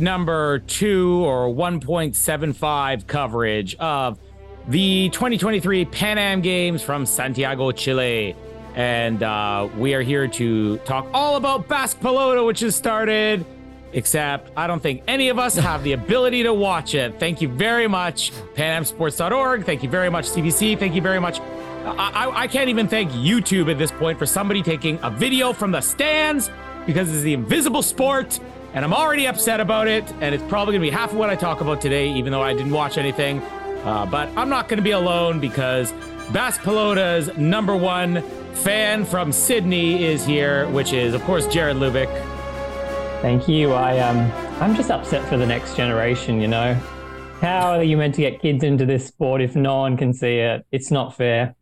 number two or 1.75 coverage of the 2023 Pan Am Games from Santiago, Chile. And uh, we are here to talk all about Basque Pelota, which has started. Except I don't think any of us have the ability to watch it. Thank you very much, PanAmSports.org. Thank you very much, CBC. Thank you very much. I, I can't even thank YouTube at this point for somebody taking a video from the stands because it's the invisible sport and I'm already upset about it. And it's probably gonna be half of what I talk about today, even though I didn't watch anything. Uh, but I'm not gonna be alone because Basque Pelota's number one fan from Sydney is here, which is, of course, Jared Lubick. Thank you. I um I'm just upset for the next generation, you know. How are you meant to get kids into this sport if no one can see it? It's not fair.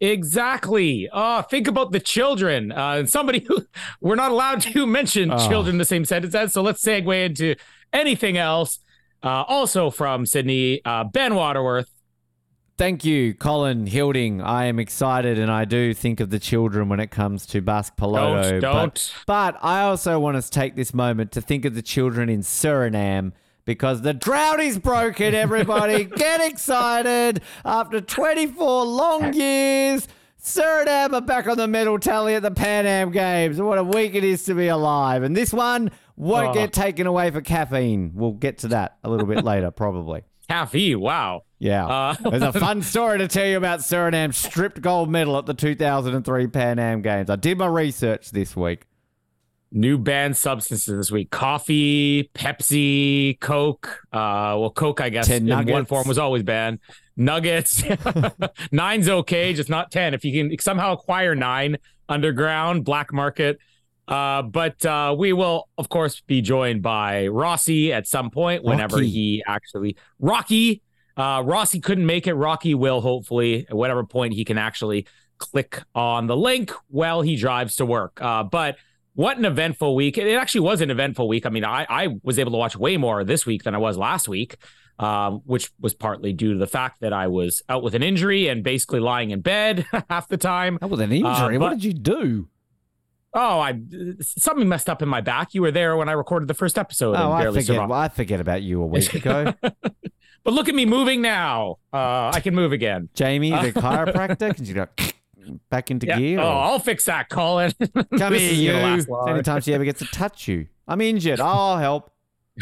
Exactly. Uh, think about the children. Uh, and somebody who we're not allowed to mention Oh. children in the same sentence as. So let's segue into anything else. Uh, also from Sydney, uh, Ben Waterworth. Thank you, Colin Hilding. I am excited and I do think of the children when it comes to Basque Pelota. Don't, don't. But, I also want to take this moment to think of the children in Suriname because the drought is broken, everybody. Get excited. After 24 long years, Suriname are back on the medal tally at the Pan Am Games. What a week it is to be alive. And this one won't Oh. get taken away for caffeine. We'll get to that a little bit later, probably. Caffey, wow. Yeah. Uh, There's a fun story to tell you about Suriname's stripped gold medal at the 2003 Pan Am Games. I did my research this week. New banned substances this week: coffee, Pepsi, Coke. Uh, well, Coke, I guess, Ten in one form was always banned. Nuggets, nine's okay, just not ten. If you can somehow acquire nine underground black market. Uh, but uh, we will, of course, be joined by Rossi at some point whenever Rocky. he actually Rocky. Uh, Rossi couldn't make it. Rocky will hopefully at whatever point he can actually click on the link while he drives to work. Uh, but what an eventful week! It actually was an eventful week. I mean, I, I was able to watch way more this week than I was last week, um, which was partly due to the fact that I was out with an injury and basically lying in bed half the time. Oh, with an injury. Uh, what did you do? Oh, I something messed up in my back. You were there when I recorded the first episode Oh, I forget, survived. I forget about you a week ago. But look at me moving now. Uh, I can move again. Jamie, the chiropractor, can you go back into Yeah. gear? Oh, or- I'll fix that, Colin. Come This you. gonna. Anytime she ever gets to touch you. I'm injured. I'll help.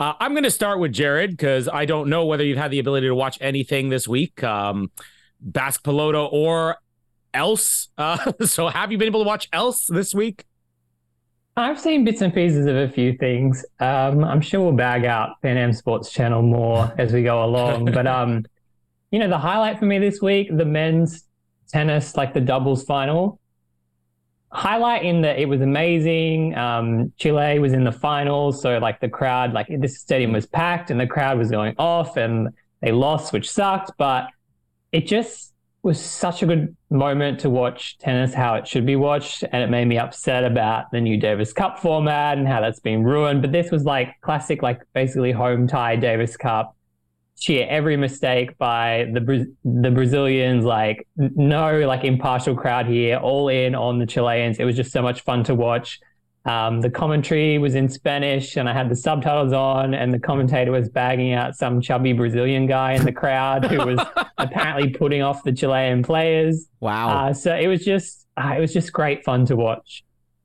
Uh, I'm going to start with Jared because I don't know whether you've had the ability to watch anything this week, um, Basque Pelota or else. Uh, so, have you been able to watch else this week? I've seen bits and pieces of a few things. Um, I'm sure we'll bag out Pan Am Sports Channel more as we go along. but um, you know, the highlight for me this week, the men's tennis, like the doubles final. Highlight in that it was amazing. Um, Chile was in the finals, so like the crowd, like this stadium was packed and the crowd was going off, and they lost, which sucked. But it just was such a good moment to watch tennis how it should be watched and it made me upset about the new Davis Cup format and how that's been ruined but this was like classic like basically home tie Davis Cup cheer every mistake by the Bra- the Brazilians like no like impartial crowd here all in on the Chileans it was just so much fun to watch um, the commentary was in Spanish and I had the subtitles on and the commentator was bagging out some chubby Brazilian guy in the crowd who was apparently putting off the Chilean players. Wow. Uh, so it was just uh, it was just great fun to watch.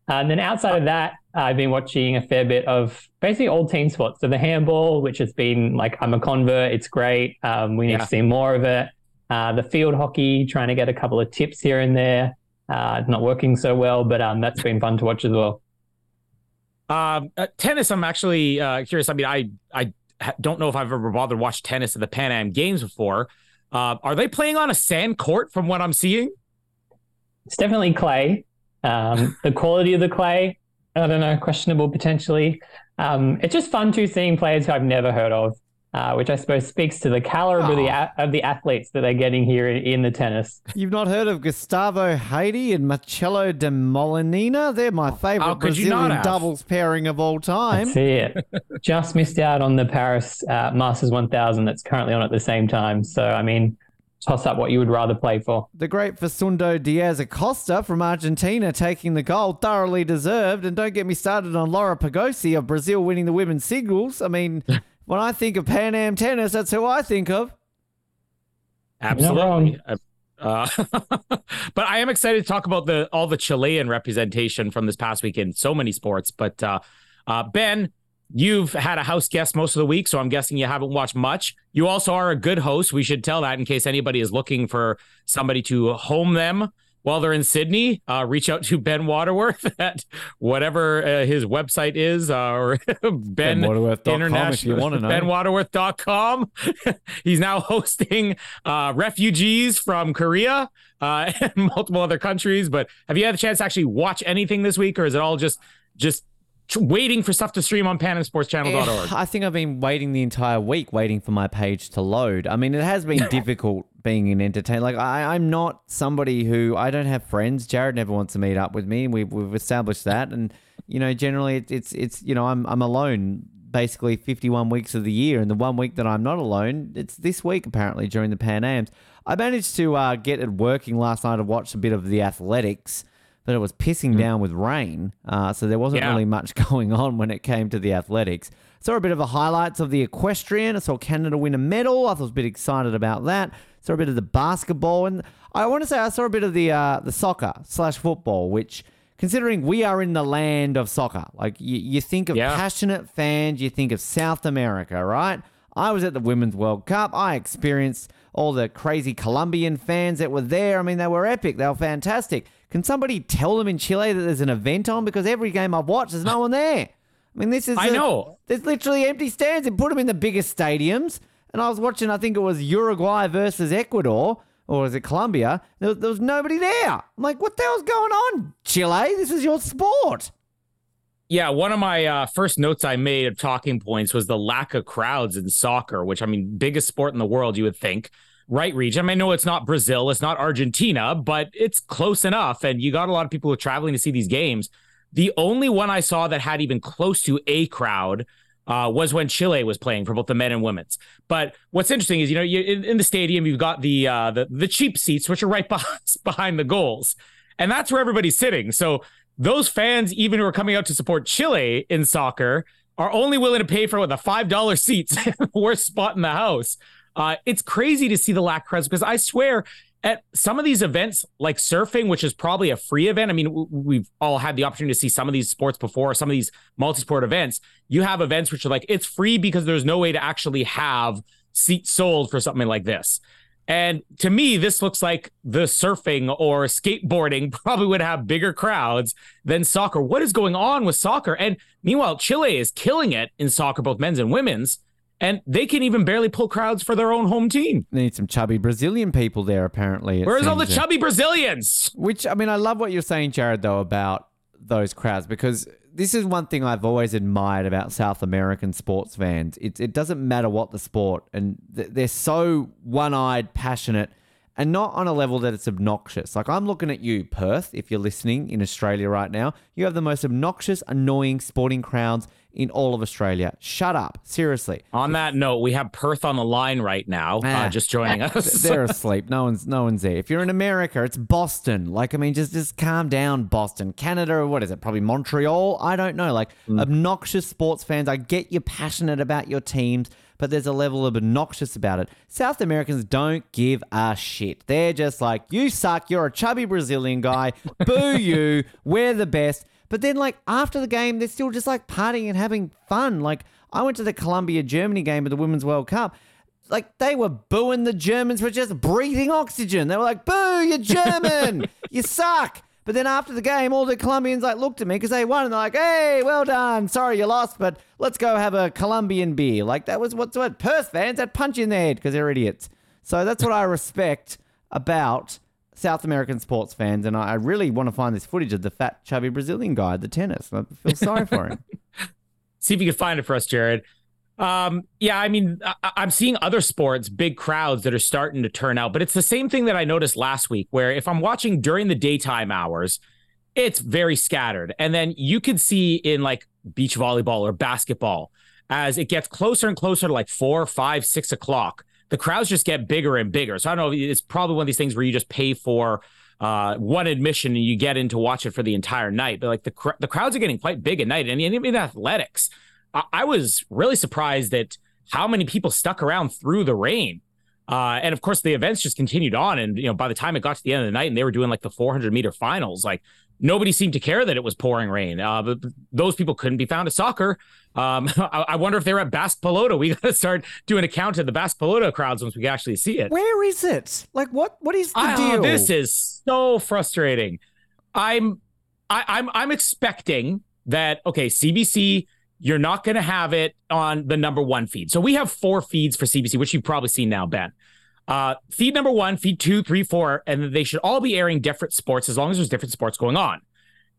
Uh, and then outside of that, I've been watching a fair bit of basically old team sports. So the handball, which has been like I'm a convert, it's great. Um, we need Yeah. to see more of it. Uh, the field hockey, trying to get a couple of tips here and there. Uh, not working so well, but um, that's been fun to watch as well. Um, uh, tennis, I'm actually uh, curious. I mean, I I don't know if I've ever bothered to watch tennis at the Pan Am Games before. Uh, are they playing on a sand court from what I'm seeing? it's definitely clay. Um, the quality of the clay, I don't know, questionable potentially. Um, it's just fun to seeing players who I've never heard of, uh, which I suppose speaks to the caliber of, the, a- of the athletes that they're getting here in, in the tennis. You've not heard of Gustavo Heide and Marcelo Demoliner? They're my favorite could you not Brazilian doubles pairing of all time. See it. Just missed out on the Paris uh, Masters 1000 that's currently on at the same time. So, I mean, toss up what you would rather play for. The great Facundo Diaz Acosta from Argentina taking the gold, thoroughly deserved. And don't get me started on Laura Pigossi of Brazil winning the women's singles. I mean, when I think of Pan Am tennis, that's who I think of. Absolutely. Uh, but I am excited to talk about the all the Chilean representation from this past week in so many sports. But uh, uh, Ben, you've had a house guest most of the week, so I'm guessing you haven't watched much. You also are a good host. We should tell that in case anybody is looking for somebody to home them while they're in Sydney. Uh, reach out to Ben Waterworth at whatever uh, his website is, uh, or Ben BenWaterworth.com if you wanna know. BenWaterworth.com. He's now hosting uh, refugees from Korea uh, and multiple other countries. But have you had a chance to actually watch anything this week, or is it all just just waiting for stuff to stream on PanamSportsChannel.org? I think I've been waiting the entire week, waiting for my page to load. I mean, it has been difficult being an entertainer. Like, I, I'm not somebody who I don't have friends. Jared never wants to meet up with me. We've we've established that, and you know, generally it's it's, it's you know, I'm I'm alone basically 51 weeks of the year, and the one week that I'm not alone, it's this week apparently during the Pan Ams. I managed to uh, get it working last night. I watched a bit of the athletics but it was pissing down with rain, uh, so there wasn't Yeah. really much going on when it came to the athletics. Saw a bit of the highlights of the equestrian. I saw Canada win a medal. I was a bit excited about that. Saw a bit of the basketball, and I want to say I saw a bit of the uh, the soccer slash football, which. Considering we are in the land of soccer, like you, you think of Yeah. passionate fans, you think of South America, right? I was at the Women's World Cup. I experienced all the crazy Colombian fans that were there. I mean, they were epic. They were fantastic. Can somebody tell them in Chile that there's an event on? Because every game I've watched, there's no one there. I mean, this is. I a- know. There's literally empty stands and put them in the biggest stadiums. And I was watching, I think it was Uruguay versus Ecuador, or was it Colombia? There was, there was nobody there. I'm like, what the hell's going on, Chile? This is your sport. Yeah, one of my uh, first notes I made of talking points was the lack of crowds in soccer, which I mean, biggest sport in the world, you would think. Right region. I mean, know it's not Brazil, it's not Argentina, but it's close enough. And you got a lot of people who are traveling to see these games. The only one I saw that had even close to a crowd uh, was when Chile was playing for both the men and women's. But what's interesting is, you know, you, in, in the stadium, you've got the, uh, the the cheap seats, which are right behind, behind the goals, and that's where everybody's sitting. So those fans, even who are coming out to support Chile in soccer, are only willing to pay for what the five dollar seats, worst spot in the house. Uh, it's crazy to see the lack of crowds because I swear at some of these events like surfing, which is probably a free event. I mean, we've all had the opportunity to see some of these sports before, some of these multi-sport events. You have events which are like it's free because there's no way to actually have seats sold for something like this. And to me, this looks like the surfing or skateboarding probably would have bigger crowds than soccer. What is going on with soccer? And meanwhile, Chile is killing it in soccer, both men's and women's, and they can even barely pull crowds for their own home team. They need some chubby Brazilian people there, apparently. Where's all the chubby Brazilians? Which I mean, I love what you're saying, Jared, though, about those crowds because this is one thing I've always admired about South American sports fans. It, it doesn't matter what the sport, and th- they're so one-eyed, passionate, and not on a level that it's obnoxious. Like I'm looking at you, Perth. If you're listening in Australia right now, you have the most obnoxious, annoying sporting crowds in all of Australia. Shut up, seriously. On that note, we have Perth on the line right now, Ah. uh, just joining us. They're asleep. No one's no one's there. If you're in America, it's Boston. Like I mean, just just calm down, Boston. Canada, what is it? Probably Montreal. I don't know. Like obnoxious sports fans. I get you're passionate about your teams, but there's a level of obnoxious about it. South Americans don't give a shit. They're just like, you suck. You're a chubby Brazilian guy. Boo you. We're the best. But then, like after the game, they're still just like partying and having fun. Like I went to the Colombia Germany game of the Women's World Cup like they were booing the Germans for just breathing oxygen. They were like, "Boo, you're German, you suck." But then after the game, all the Colombians like looked at me because they won, and they're like, "Hey, well done. Sorry you lost, but let's go have a Colombian beer." Like that was what's what Perth fans that punch in their head because they're idiots. So that's what I respect about South American sports fans, and I, really want to find this footage of the fat, chubby Brazilian guy at the tennis. I feel sorry for him. See if you can find it for us, Jared. Um, yeah, I mean, I- I'm seeing other sports, big crowds that are starting to turn out, but it's the same thing that I noticed last week, where if I'm watching during the daytime hours, it's very scattered. And then you could see in like beach volleyball or basketball, as it gets closer and closer to like four, five, six o'clock, the crowds just get bigger and bigger. So I don't know, it's probably one of these things where you just pay for uh, one admission and you get in to watch it for the entire night. But like the cr- the crowds are getting quite big at night, and even in athletics, I, I was really surprised at how many people stuck around through the rain. Uh, and of course, the events just continued on. And you know, by the time it got to the end of the night, and they were doing like the 400 meter finals, like nobody seemed to care that it was pouring rain. Uh, but those people couldn't be found at soccer. Um, I, I wonder if they're at Basque Pelota. We got to start doing a count of the Basque Pelota crowds once we can actually see it. Where is it? Like, what? What is the Ah, deal? this is so frustrating. I'm, I, I'm, I'm expecting that. Okay, CBC, you're not going to have it on the number one feed. So we have four feeds for CBC, which you've probably seen now, Ben. Uh, feed number one, feed two, three, four, and they should all be airing different sports as long as there's different sports going on.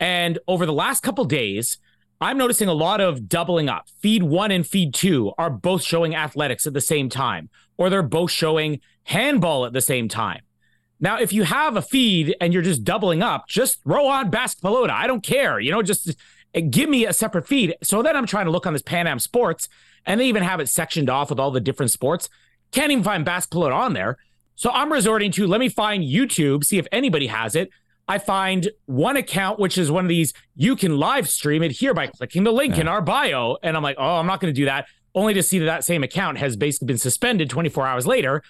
And over the last couple days, I'm noticing a lot of doubling up. Feed one and feed two are both showing athletics at the same time, or they're both showing handball at the same time. Now, if you have a feed and you're just doubling up, just throw on basketball. I don't care. You know, just give me a separate feed. So then I'm trying to look on this Pan Am Sports, and they even have it sectioned off with all the different sports. Can't even find Pelota on there. So I'm resorting to let me find YouTube, see if anybody has it. I find one account, which is one of these, you can live stream it here by clicking the link in our bio. And I'm like, oh, I'm not going to do that, only to see that that same account has basically been suspended 24 hours later.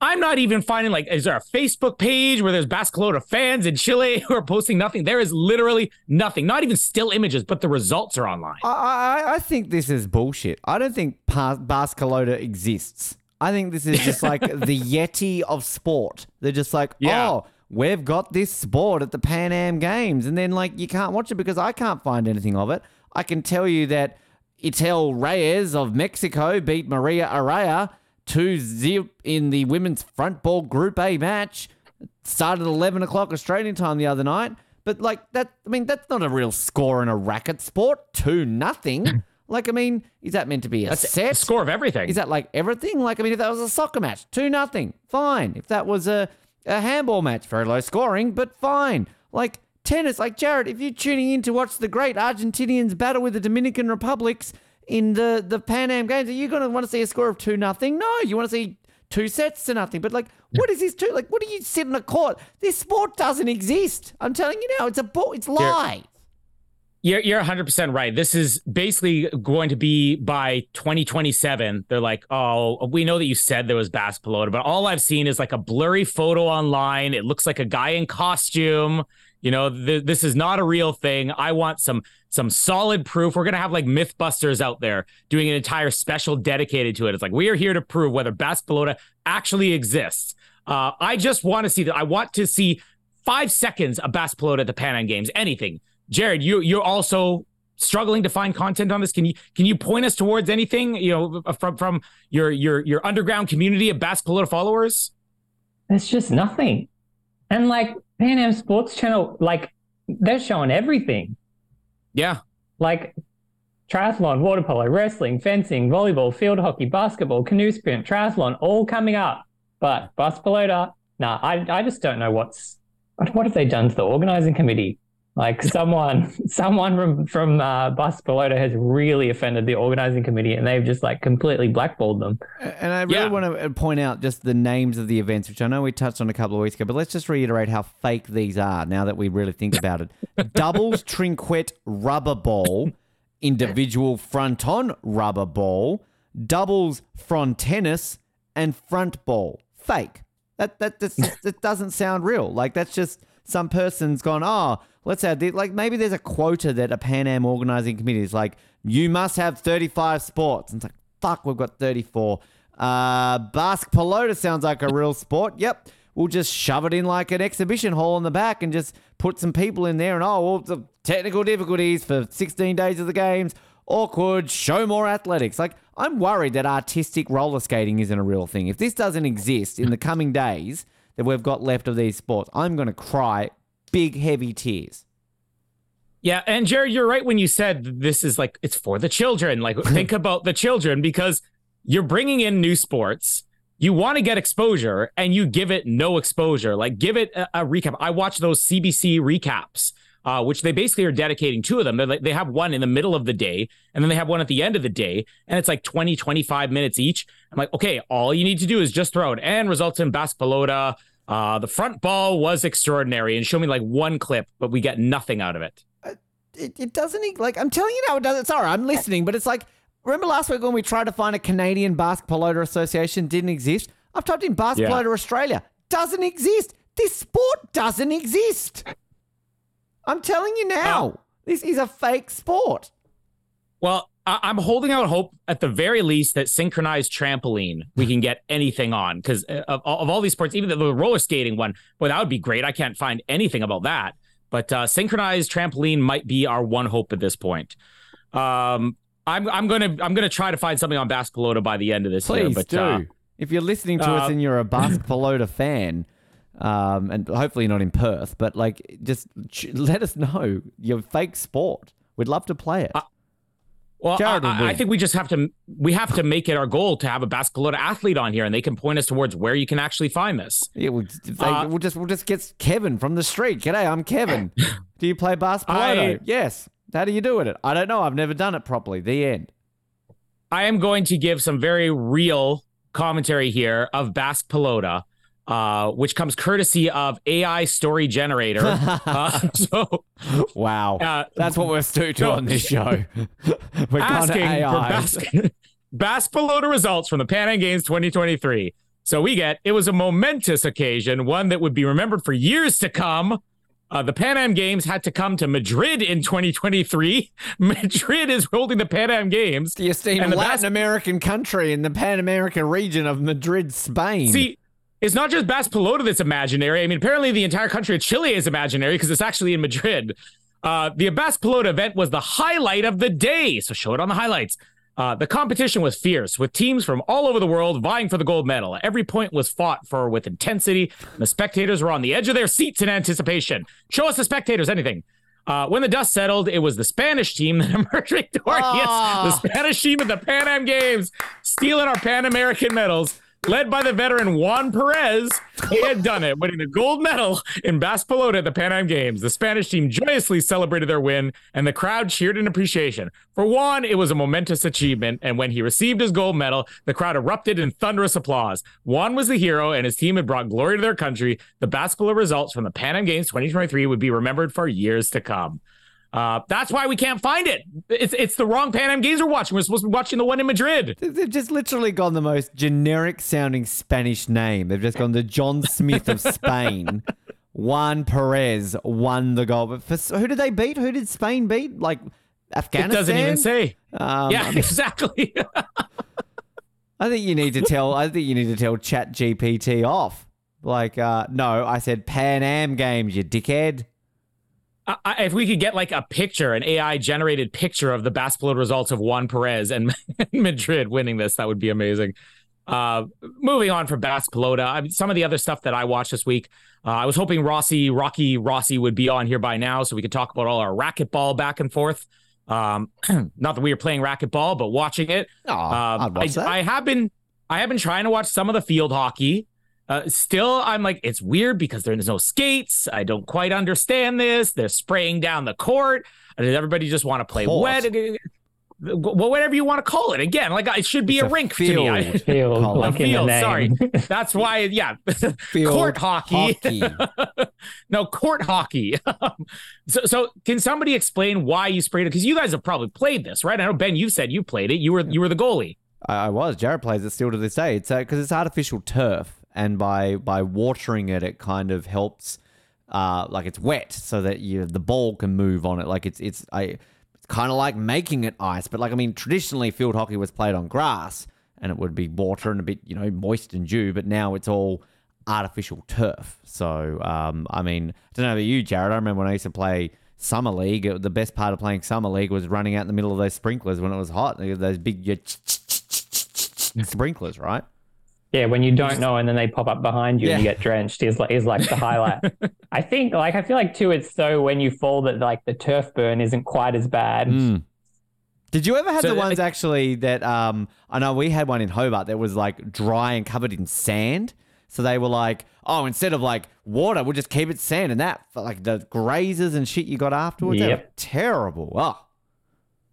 I'm not even finding like, is there a Facebook page where there's Basque Pelota fans in Chile who are posting nothing? There is literally nothing, not even still images, but the results are online. I, I, I think this is bullshit. I don't think Barcelona exists. I think this is just like the Yeti of sport. They're just like, Yeah. oh, we've got this sport at the Pan Am Games. And then, like, you can't watch it because I can't find anything of it. I can tell you that Itel Reyes of Mexico beat Maria Araya 2 0 in the women's front ball Group A match. Started at 11 o'clock Australian time the other night. But, like, that, I mean, that's not a real score in a racket sport. 2 nothing. Like, I mean, is that meant to be a That's set? a score of everything. Is that like everything? Like, I mean, if that was a soccer match, two nothing, fine. If that was a, a handball match, very low scoring, but fine. Like tennis, like Jared, if you're tuning in to watch the great Argentinians battle with the Dominican Republics in the the Pan Am Games, are you going to want to see a score of two nothing? No, you want to see two sets to nothing. But like, what is this two? Like, what do you sit in a court? This sport doesn't exist. I'm telling you now, it's a ball. It's lies. You're you're 100% right. This is basically going to be by 2027. They're like, "Oh, we know that you said there was Basque Pelota, but all I've seen is like a blurry photo online. It looks like a guy in costume. You know, th- this is not a real thing. I want some some solid proof. We're to have like Mythbusters out there doing an entire special dedicated to it. It's like we are here to prove whether Basque Pelota actually exists. Uh, I just want to see that. I want to see five seconds of Basque Pelota at the Pan Am Games. Anything. Jared, you you're also struggling to find content on this. Can you can you point us towards anything? You know, uh, from from your your your underground community of Pelota followers. There's just nothing. And like Pan Am Sports Channel, like they're showing everything. Yeah, Like triathlon, water polo, wrestling, fencing, volleyball, field hockey, basketball, canoe sprint, triathlon, all coming up. But bus pelota, nah, I I just don't know what's what, what have they done to the organizing committee? Like someone someone from from uh, bus pelota has really offended the organizing committee, and they've just like completely blackballed them. And I really Yeah. want to point out just the names of the events, which I know we touched on a couple of weeks ago, but let's just reiterate how fake these are now that we really think about it. Doubles trinquet rubber ball, individual front on rubber ball, doubles front tennis, and front ball. Fake. That that that's, that doesn't sound real. Like that's just some person's gone. Oh, let's add this. Like maybe there's a quota that a Pan Am organizing committee is like, you must have 35 sports. And it's like, fuck, we've got 34. Uh, Basque Pelota sounds like a real sport. Yep. We'll just shove it in like an exhibition hall in the back and just put some people in there. And oh, well, the technical difficulties for 16 days of the games. Awkward. Show more athletics. Like, I'm worried that artistic roller skating isn't a real thing. If this doesn't exist in the coming days, that we've got left of these sports. I'm going to cry big, heavy tears. Yeah, and Jared, you're right when you said this is like it's for the children. Like think about the children because you're bringing in new sports. You want to get exposure and you give it no exposure. Like give it a, a recap. I watch those CBC recaps, uh, which they basically are dedicating two of them. They're like, they have one in the middle of the day and then they have one at the end of the day. And it's like 20, 25 minutes each. I'm like, okay, all you need to do is just throw it and results in Basque Pelota. Uh, the front ball was extraordinary and show me like one clip, but we get nothing out of it. It, it doesn't, like, I'm telling you now, it doesn't. Sorry, I'm listening, but it's like, remember last week when we tried to find a Canadian Basque Pelota Association didn't exist? I've typed in Basque Yeah. Pelota Australia. Doesn't exist. This sport doesn't exist. I'm telling you now, this is a fake sport. Well, I- I'm holding out hope at the very least that synchronized trampoline we can get anything on because of, of all these sports, even the, the roller skating one, well, that would be great. I can't find anything about that, but uh, synchronized trampoline might be our one hope at this point. Um, I'm I'm gonna I'm gonna try to find something on Basque Pelota by the end of this year. Please But do. uh, if you're listening to us uh, and you're a Basque Pelota fan, um, and hopefully not in Perth, but like just let us know your fake sport. We'd love to play it. Well, Jared I, I- think we just have to we have to make it our goal to have a Basque Pelota athlete on here, and they can point us towards where you can actually find this. yeah, we'll, they- uh, we'll just we'll just get Kevin from the street. G'day, I'm Kevin. do you play Basque Pelota? Yes. How do you do it? I don't know. I've never done it properly. The end. I am going to give some very real commentary here of Basque Pelota, uh, which comes courtesy of AI Story Generator. uh, so Wow. uh, That's what we're stoked no. on this show. we're going to asking for AI. Basque, Basque Pelota results from the Pan Am Games 2023. So we get it was a momentous occasion, one that would be remembered for years to come. Uh, the Pan Am Games had to come to Madrid in 2023. Madrid is holding the Pan Am Games. the esteemed And the Latin Basque- American country in the Pan American region of Madrid, Spain. See, it's not just Basque Pelota that's imaginary. I mean, apparently the entire country of Chile is imaginary because it's actually in Madrid. Uh, the Basque Pelota event was the highlight of the day. So show it on the highlights. Uh, the competition was fierce, with teams from all over the world vying for the gold medal. Every point was fought for with intensity. and The spectators were on the edge of their seats in anticipation. Show us the spectators anything. Uh, when the dust settled, it was the Spanish team that emerged victorious. The Spanish team at the Pan Am Games, stealing our Pan American medals, led by the veteran Juan Perez. He had done it, winning the gold medal in Basque at the Pan Am Games. The Spanish team joyously celebrated their win, and the crowd cheered in appreciation. For Juan, it was a momentous achievement, and when he received his gold medal, the crowd erupted in thunderous applause. Juan was the hero, and his team had brought glory to their country. The Basque results from the Pan Am Games 2023 would be remembered for years to come. Uh, that's why we can't find it. It's it's the wrong Pan Am Games we're watching. We're supposed to be watching the one in Madrid. They've just literally gone the most generic sounding Spanish name. They've just gone the John Smith of Spain. Juan Perez won the goal. But for, who did they beat? Who did Spain beat? Like Afghanistan? It doesn't even say. Um, yeah, I, mean, exactly. I think you need to tell. I think you need to tell Chat GPT off. Like, uh, no, I said Pan Am Games, you dickhead. I, if we could get like a picture, an AI generated picture of the Basque Pelota results of Juan Perez and Madrid winning this, that would be amazing. Uh, moving on from Basque Pelota, I mean, some of the other stuff that I watched this week, uh, I was hoping Rossi, Rocky Rossi would be on here by now so we could talk about all our racquetball back and forth. Um, not that we were playing racquetball, but watching it. Oh, Um, I. I have been I have been trying to watch some of the field hockey. Uh, still, I'm like, it's weird because there's no skates. I don't quite understand this. They're spraying down the court. Does everybody just want to play Court. wet? Well, whatever you want to call it. Again, like it should be It's a, a rink to me. I- field. Field, like in field, sorry. That's why, yeah. Field court hockey. hockey. no, court hockey. so, so can somebody explain why you sprayed it? Because you guys have probably played this, right? I know Ben, you said you played it. You were you were the goalie. I, I was. Jared plays it still to this day. It's because it's artificial turf, and by by watering it, it kind of helps. Uh, like it's wet, so that you the ball can move on it. Like it's it's I. It's kind of like making it ice, but like I mean, traditionally field hockey was played on grass, and it would be water and a bit you know moist and dew. But now it's all artificial turf. So um, I mean, I don't know about you, Jared. I remember when I used to play summer league. it- the best part of playing summer league was running out in the middle of those sprinklers when it was hot. Those big. Sprinklers, right? Yeah, when you don't know and then they pop up behind you and you get drenched is like is like the highlight. I think like I feel like too it's so when you fall that like the turf burn isn't quite as bad. Mm. Did you ever have So, the like- ones actually that um I know we had one in Hobart that was like dry and covered in sand. So they were like, oh, instead of like water, we'll just keep it sand and that like the grazes and shit you got afterwards. They were Yep. terrible. Oh.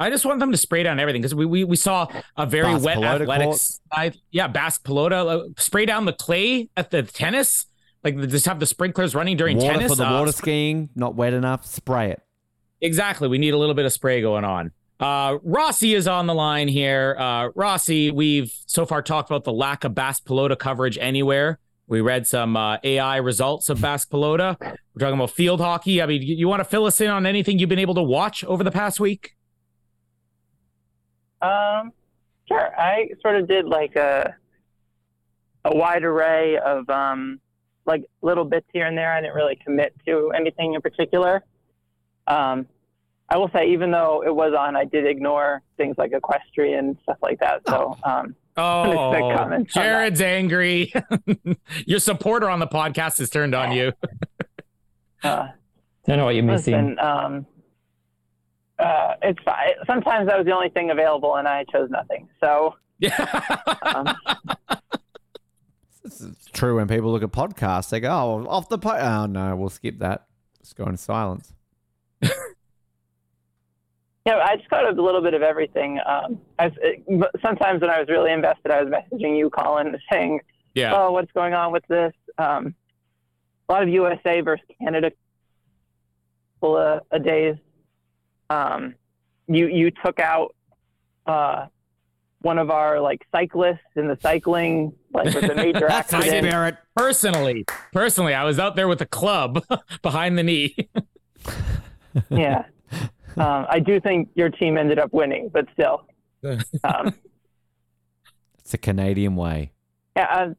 I just want them to spray down everything because we, we we saw a very Basque wet pelota athletics side. Yeah, Basque pelota. uh, spray down the clay at the tennis. Like just have the sprinklers running during water tennis. for the uh, water skiing, not wet enough, spray it. Exactly. We need a little bit of spray going on. Uh, Rossi is on the line here. Uh, Rossi, we've so far talked about the lack of Basque Pelota coverage anywhere. We read some uh, AI results of Basque Pelota. We're talking about field hockey. I mean, you, you want to fill us in on anything you've been able to watch over the past week? Um, sure. I sort of did like a a wide array of um, like little bits here and there. I didn't really commit to anything in particular. Um, I will say, even though it was on, I did ignore things like equestrian stuff like that. So, um, Oh, Unexpected comments on that. Jared's angry. Your supporter on the podcast has turned on you. uh, Don't know what you're missing. listen, um, uh, it's fine. Sometimes that was the only thing available, and I chose nothing. So, Yeah. um, This is true when people look at podcasts, they go, oh, off the po Oh, no, we'll skip that. Just go in silence. Yeah, I just got a little bit of everything. Um, I it, sometimes when I was really invested, I was messaging you, Colin, saying, yeah. "Oh, what's going on with this?" Um, a lot of USA versus Canada, couple of a days. Um, you you took out uh, one of our like cyclists in the cycling, like with a major That's a accident. spirit. Personally, personally, I was out there with a club behind the knee. yeah. Um, I do think your team ended up winning, but still. Um, It's a Canadian way. Yeah, uh,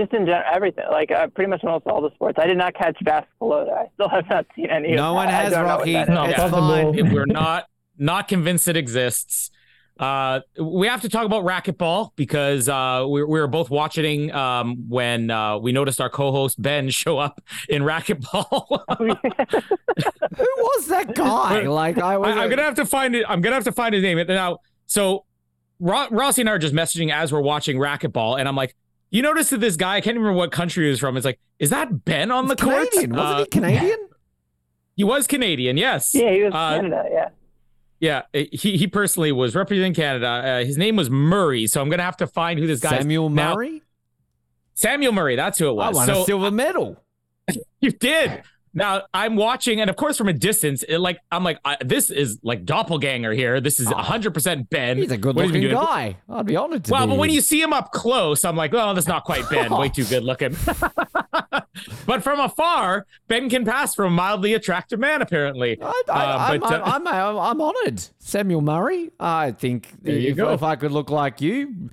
just in general, everything. Like uh, pretty much almost all the sports. I did not catch basketball. I still have not seen any. No one has, don't know Rocky. No, it's possible. fine. If we're not not convinced it exists. Uh, we have to talk about racquetball because uh, we, we were both watching um, when uh, we noticed our co-host Ben show up in racquetball. Who was that guy? Like I was. I, am gonna have to find it. I'm gonna have to find his name now. So Ro- Rossi and I are just messaging as we're watching racquetball, and I'm like, "You noticed that this guy? I can't remember what country he was from. It's like, is that Ben on the court? Canadian. Wasn't Uh, he Canadian? He was Canadian. Yes. yeah, he was Uh, Canada. Yeah. Yeah, he he personally was representing Canada. Uh, his name was Murray, so I'm gonna have to find who this guy. is. Samuel Now- Murray. Samuel Murray. That's who it I was. won so a silver medal. you did. Now I'm watching, and of course, from a distance, it, like I'm like, I, this is like doppelganger here. This is 100 percent Ben. He's a What has he been good-looking guy. I'd be honored to Well, be but when you see him up close, I'm like, oh, that's not quite Ben. Way too good looking. but from afar, Ben can pass for a mildly attractive man, apparently. I, I, Uh, I'm, uh, I'm, I'm, honored. Samuel Murray. I think There you if, go. if I could look like you,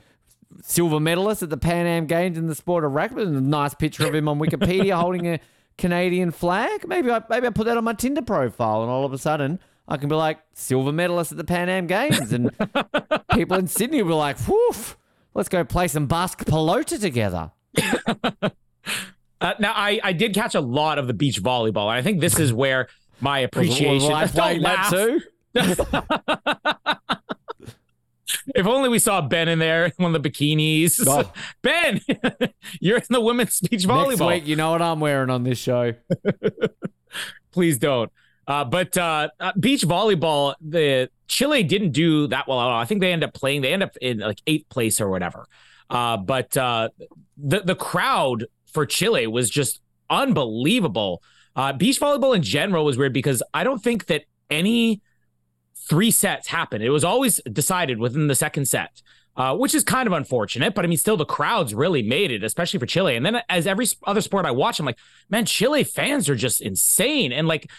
silver medalist at the Pan Am Games in the sport of rugby, a nice picture of him on Wikipedia holding a Canadian flag. Maybe I maybe I put that on my Tinder profile, and all of a sudden I can be like silver medalist at the Pan Am Games, and people in Sydney will be like, "Woof, let's go play some Basque pelota together." Uh, now, I, I did catch a lot of the beach volleyball, and I think this is where my appreciation. I Don't laugh. too? If only we saw Ben in there, one of the bikinis. Oh. Ben, you're in the women's beach Next volleyball. week, you know what I'm wearing on this show. Please don't. Uh, but uh, uh, beach volleyball, the Chile didn't do that well at all. I think they end up playing. They end up in like eighth place or whatever. Uh, but uh, the the crowd for Chile was just unbelievable. Uh, beach volleyball in general was weird because I don't think that any three sets happened. It was always decided within the second set. Uh, which is kind of unfortunate, but I mean, still the crowds really made it, especially for Chile. And then, as every other sport I watch, I'm like, man, Chile fans are just insane. And like,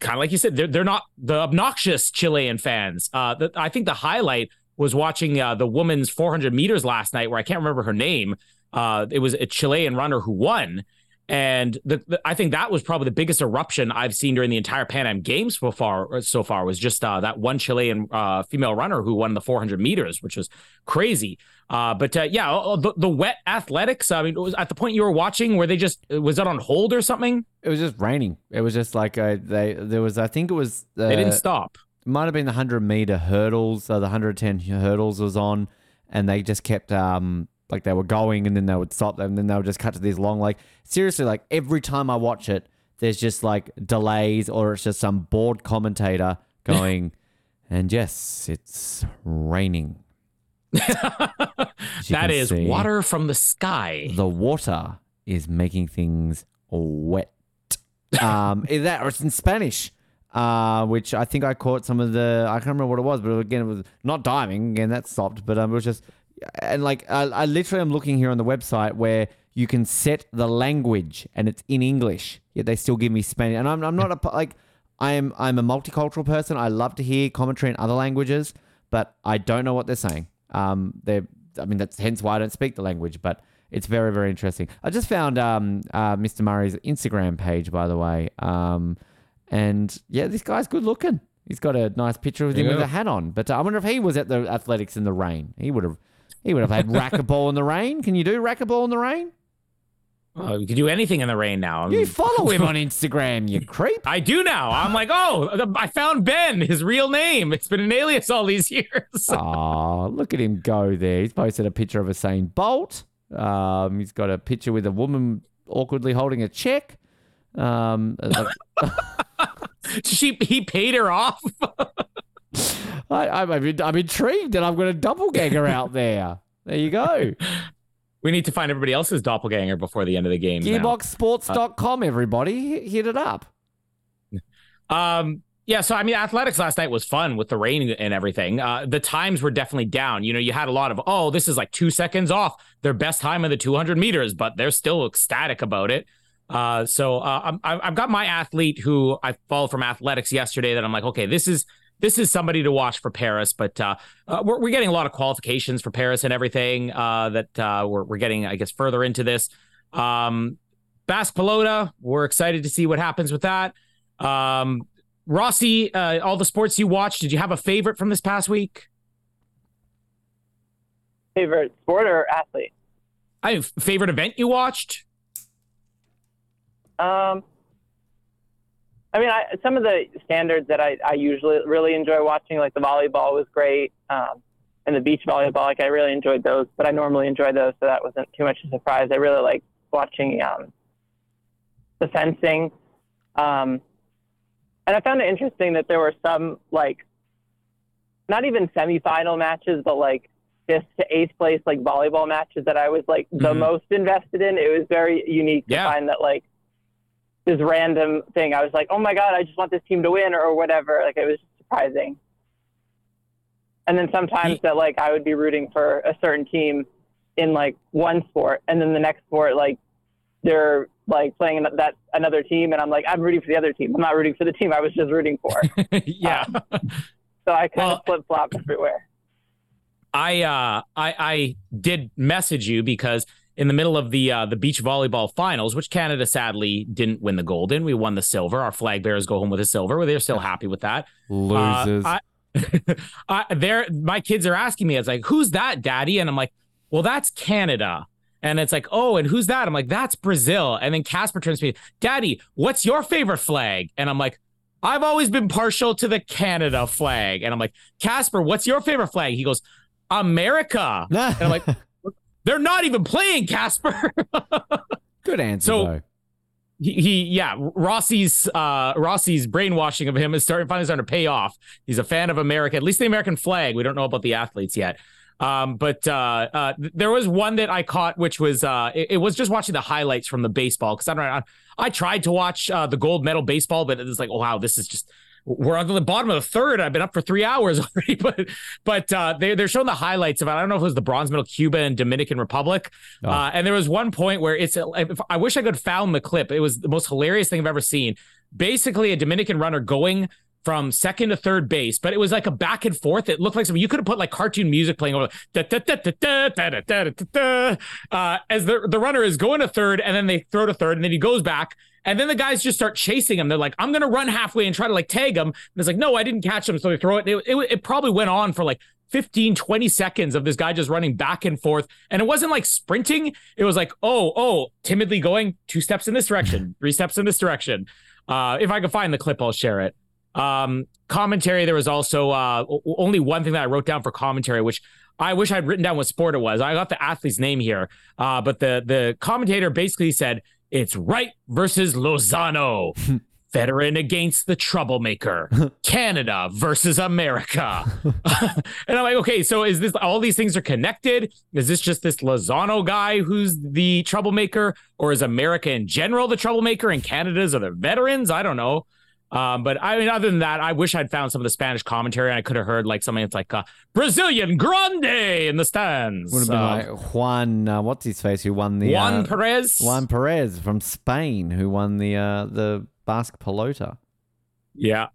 kind of like you said, they're they're not the obnoxious Chilean fans. Uh, the, I think the highlight was watching uh, the women's 400 meters last night, where I can't remember her name. Uh, it was a Chilean runner who won, And the, the, I think that was probably the biggest eruption I've seen during the entire Pan Am Games so far. So far was just uh, that one Chilean uh, female runner who won the 400 meters, which was crazy. Uh, but uh, yeah, the, the, wet athletics. I mean, was at the point you were watching, were they just was that on hold or something? It was just raining. It was just like a, they there was. I think it was. Uh, they didn't stop. Might have been the hundred meter hurdles. Uh, the hundred ten hurdles was on, and they just kept um like they were going, and then they would stop them, and then they would just cut to these long like seriously like every time I watch it, there's just like delays or it's just some bored commentator going, and yes, it's raining that is see, water from the sky. The water is making things wet. Um, that or it's in Spanish, uh, which I think I caught some of the. I can't remember what it was, but again, it was not diving. Again, that stopped, but um, it was just and like I, I literally am looking here on the website where you can set the language and it's in English, yet they still give me Spanish. And I'm I'm not a like I am I'm a multicultural person. I love to hear commentary in other languages, but I don't know what they're saying. Um, they I mean, that's hence why I don't speak the language, but it's very, very interesting. I just found um, uh, Mr. Murray's Instagram page, by the way. Um, and yeah, this guy's good looking. He's got a nice picture of him yeah. with a hat on. But uh, I wonder if he was at the athletics in the rain. He would have. He would have had racquetball in the rain. Can you do racquetball in the rain? Oh, you can do anything in the rain now. I'm... You follow him on Instagram, you creep. I do now. I'm like, oh, I found Ben, his real name. It's been an alias all these years. oh, look at him go there. He's posted a picture of a Usain Bolt. Um, he's got a picture with a woman awkwardly holding a check. Um, she he paid her off. I, am I'm, I'm intrigued, and I've got a doppelganger out there. There you go. We need to find everybody else's doppelganger before the end of the game. Gearboxsports.com, everybody. Hit it up. Um, yeah, so I mean, athletics last night was fun with the rain and everything. Uh, the times were definitely down. You know, you had a lot of, oh, this is like two seconds off their best time of the 200 meters, but they're still ecstatic about it. Uh, so uh, i have got my athlete who I followed from athletics yesterday that I'm like, okay, this is this is somebody to watch for Paris. But uh, uh, we're, we're getting a lot of qualifications for Paris and everything uh, that uh, we're, we're getting, I guess, further into this. Um, Basque Pelota, we're excited to see what happens with that. Um, Rossi, uh, all the sports you watched, did you have a favorite from this past week? Favorite sport or athlete? I favorite event you watched? Um, I mean, I, some of the standards that I, I usually really enjoy watching, like the volleyball was great, um, and the beach volleyball, like I really enjoyed those. But I normally enjoy those, so that wasn't too much of a surprise. I really like watching um, the fencing, um, and I found it interesting that there were some like not even semifinal matches, but like fifth to eighth place like volleyball matches that I was like the mm-hmm. most invested in. It was very unique to yeah. find that like this random thing. I was like, oh my God, I just want this team to win or, or whatever. Like it was surprising. And then sometimes that like I would be rooting for a certain team in like one sport and then the next sport, like they're like playing that another team and I'm like, I'm rooting for the other team. I'm not rooting for the team I was just rooting for. yeah. Um, so I kind well, of flip flop everywhere. I uh I I did message you because in the middle of the uh, the beach volleyball finals, which Canada sadly didn't win the gold in. We won the silver. Our flag bearers go home with a silver. They're still happy with that. Loses. Uh, I, I, there, my kids are asking me, it's like, who's that, daddy? And I'm like, well, that's Canada. And it's like, oh, and who's that? I'm like, that's Brazil. And then Casper turns to me, Daddy, what's your favorite flag? And I'm like, I've always been partial to the Canada flag. And I'm like, Casper, what's your favorite flag? He goes, America. and I'm like, they're not even playing Casper. Good answer. So though. He, he, yeah, Rossi's uh, Rossi's brainwashing of him is starting finally starting to pay off. He's a fan of America, at least the American flag. We don't know about the athletes yet. Um, but uh, uh, there was one that I caught, which was uh, it, it, was just watching the highlights from the baseball because I don't. I, I tried to watch uh, the gold medal baseball, but it's like, oh wow, this is just we're on the bottom of the third. I've been up for three hours already, but but uh, they they're showing the highlights of it. I don't know if it was the bronze medal, Cuba and Dominican Republic, oh. uh, and there was one point where it's. I wish I could found the clip. It was the most hilarious thing I've ever seen. Basically, a Dominican runner going from second to third base, but it was like a back and forth. It looked like something you could have put like cartoon music playing over uh, as the the runner is going to third, and then they throw to third, and then he goes back, and then the guys just start chasing him. They're like, "I'm gonna run halfway and try to like tag him." And it's like, "No, I didn't catch him," so they throw it. It, it, it probably went on for like 15, 20 seconds of this guy just running back and forth. And it wasn't like sprinting. It was like, oh, oh, timidly going two steps in this direction, three steps in this direction. Uh, if I can find the clip, I'll share it. Um, commentary, there was also uh, only one thing that I wrote down for commentary, which I wish I'd written down what sport it was. I got the athlete's name here, uh, but the the commentator basically said it's Wright versus Lozano. Veteran against the troublemaker. Canada versus America. and I'm like, okay, so is this all these things are connected? Is this just this Lozano guy who's the troublemaker, or is America in general the troublemaker and Canada's are the veterans? I don't know. Um, but I mean, other than that, I wish I'd found some of the Spanish commentary and I could have heard like something that's like uh, Brazilian Grande in the stands. Would have been Uh, like Juan, uh, what's his face, who won the Juan uh, Perez. Juan Perez from Spain, who won the uh, the Basque Pelota. Yeah.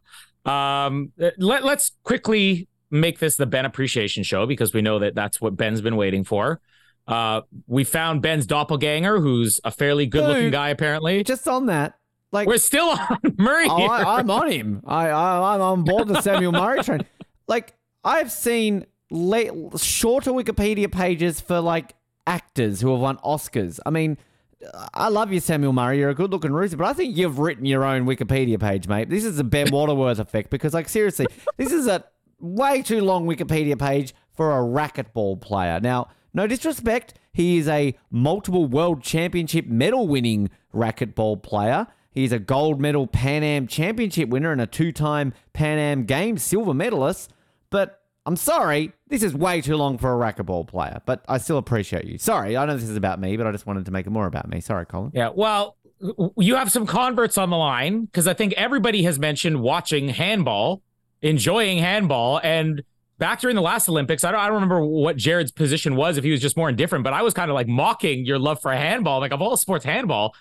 Um, let, let's quickly make this the Ben appreciation show because we know that that's what Ben's been waiting for. Uh, we found Ben's doppelganger, who's a fairly good looking Dude. guy, apparently. Just on that, like We're still on Murray. Oh. I, I'm on him. I, I I'm on board the Samuel Murray train. Like I've seen late, shorter Wikipedia pages for like actors who have won Oscars. I mean, I love you, Samuel Murray. You're a good-looking rooster, but I think you've written your own Wikipedia page, mate. This is a Ben Waterworth effect because, like, seriously, this is a way too long Wikipedia page for a racquetball player. Now, no disrespect, he is a multiple world championship medal winning racquetball player. He's a gold medal Pan Am championship winner and a two time Pan Am Games silver medalist. But I'm sorry, this is way too long for a racquetball player. But I still appreciate you. Sorry, I know this is about me, but I just wanted to make it more about me. Sorry, Colin. Yeah, well, you have some converts on the line because I think everybody has mentioned watching handball, enjoying handball, and back during the last Olympics, I don't, I don't remember what Jared's position was if he was just more indifferent, but I was kind of like mocking your love for handball. Like of all sports, handball.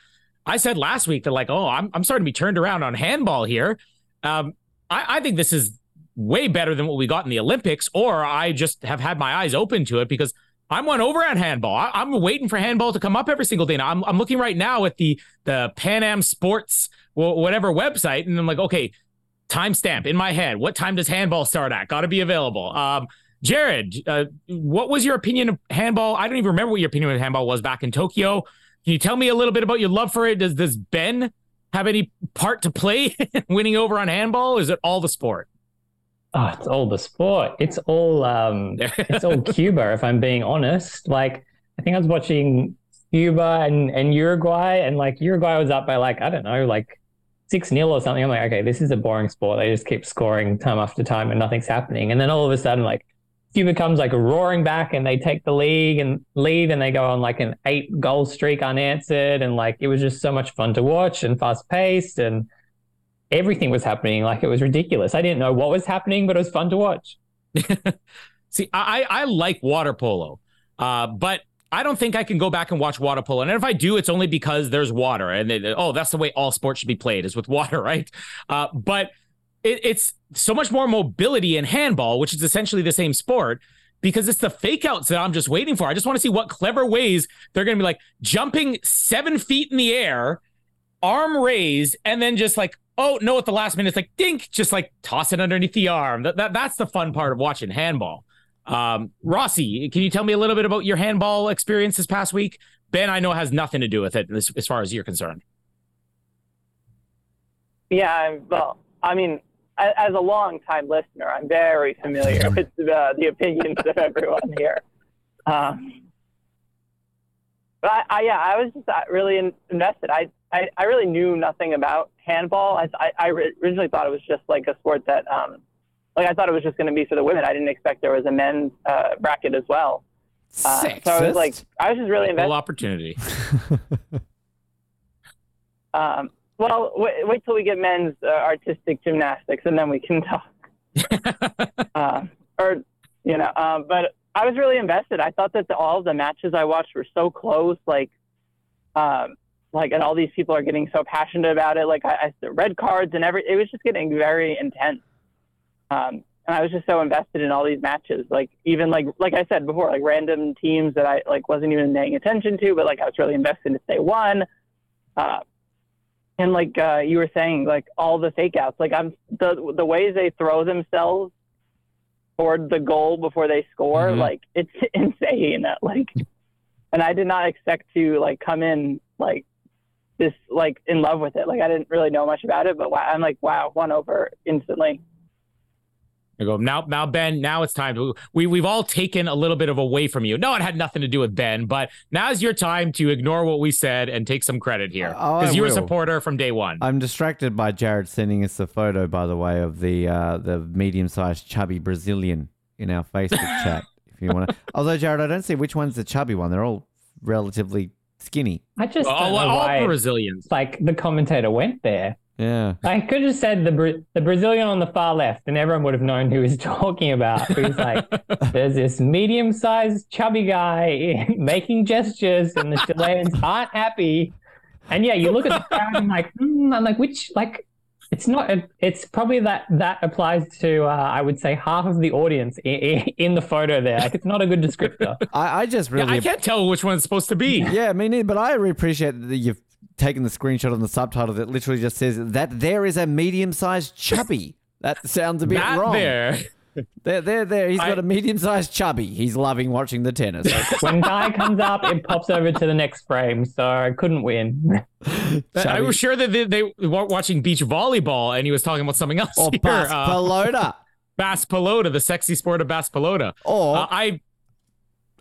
I said last week that like, oh, I'm I'm starting to be turned around on handball here. Um, I, I think this is way better than what we got in the Olympics, or I just have had my eyes open to it because I'm one over on handball. I, I'm waiting for handball to come up every single day. Now I'm, I'm looking right now at the the Pan Am Sports whatever website, and I'm like, okay, timestamp in my head. What time does handball start at? Got to be available. Um, Jared, uh, what was your opinion of handball? I don't even remember what your opinion of handball was back in Tokyo. Can you tell me a little bit about your love for it? Does does Ben have any part to play winning over on handball? Is it all the sport? Oh, it's all the sport. It's all um, it's all Cuba. If I'm being honest, like I think I was watching Cuba and, and Uruguay, and like Uruguay was up by like I don't know, like six 0 or something. I'm like, okay, this is a boring sport. They just keep scoring time after time, and nothing's happening. And then all of a sudden, like Cuba comes like roaring back, and they take the lead and lead, and they go on like an eight goal streak unanswered, and like it was just so much fun to watch and fast paced and everything was happening. Like it was ridiculous. I didn't know what was happening, but it was fun to watch. See, I I like water polo, uh, but I don't think I can go back and watch water polo. And if I do, it's only because there's water, and they, oh, that's the way all sports should be played is with water, right? Uh, but it, it's so much more mobility in handball, which is essentially the same sport. Because it's the fake outs that I'm just waiting for. I just want to see what clever ways they're going to be like jumping seven feet in the air, arm raised, and then just like oh no at the last minute it's like dink just like toss it underneath the arm that, that that's the fun part of watching handball um rossi can you tell me a little bit about your handball experience this past week ben i know has nothing to do with it as, as far as you're concerned Yeah, well, I mean, as a long-time listener, I'm very familiar with the, the opinions of everyone here. Um, but I, I, yeah, I was just uh, really invested. I, I, I really knew nothing about handball. I, I, I originally thought it was just like a sport that, um, like I thought it was just going to be for the women. I didn't expect there was a men's uh, bracket as well. Uh, so I was like, I was just really invested. full opportunity Um, well, wait, wait till we get men's uh, artistic gymnastics, and then we can talk. uh, or, you know, um, but I was really invested. I thought that the, all of the matches I watched were so close. Like, um, like, and all these people are getting so passionate about it. Like, I, I red cards and every, it was just getting very intense. Um, and I was just so invested in all these matches. Like, even like, like I said before, like random teams that I like wasn't even paying attention to, but like I was really invested if they won. Uh, and like uh, you were saying, like all the fake outs, like I'm the the ways they throw themselves toward the goal before they score, Mhm. like it's insane. Like, and I did not expect to like come in like this like in love with it. Like I didn't really know much about it, but wow, I'm like wow, won over instantly. I go now. Now, Ben. Now it's time to. We we've all taken a little bit of away from you. No, it had nothing to do with Ben, but now's your time to ignore what we said and take some credit here Oh, I because you're a supporter from day one. I'm distracted by Jared sending us a photo, by the way, of the uh, the medium sized chubby Brazilian in our Facebook chat. If you want to, although Jared, I don't see which one's the chubby one. They're all relatively skinny. I just all, don't know all why Brazilians. like the commentator went there. Yeah. I could have said the Bra- the Brazilian on the far left, and everyone would have known who he's talking about. He's like, there's this medium sized chubby guy making gestures, and the Chileans aren't happy. And yeah, you look at the crowd, and like, mm, I'm like, which like, it's not. It's probably that that applies to uh, I would say half of the audience in, in the photo there. Like, it's not a good descriptor. I, I just Yeah, really I can't tell which one it's supposed to be. Yeah, me neither. But I really appreciate that you've taken the screenshot on the subtitle that literally just says that there is a medium-sized chubby. That sounds a bit Not wrong. there. There, there, there. He's I- got a medium-sized chubby. He's loving watching the tennis. when guy comes up, it pops over to the next frame, so I couldn't win. I was sure that they, they were watching beach volleyball and he was talking about something else. or here. Bas Uh, Pelota. Basque Pelota, the sexy sport of Basque Pelota. Or Uh, I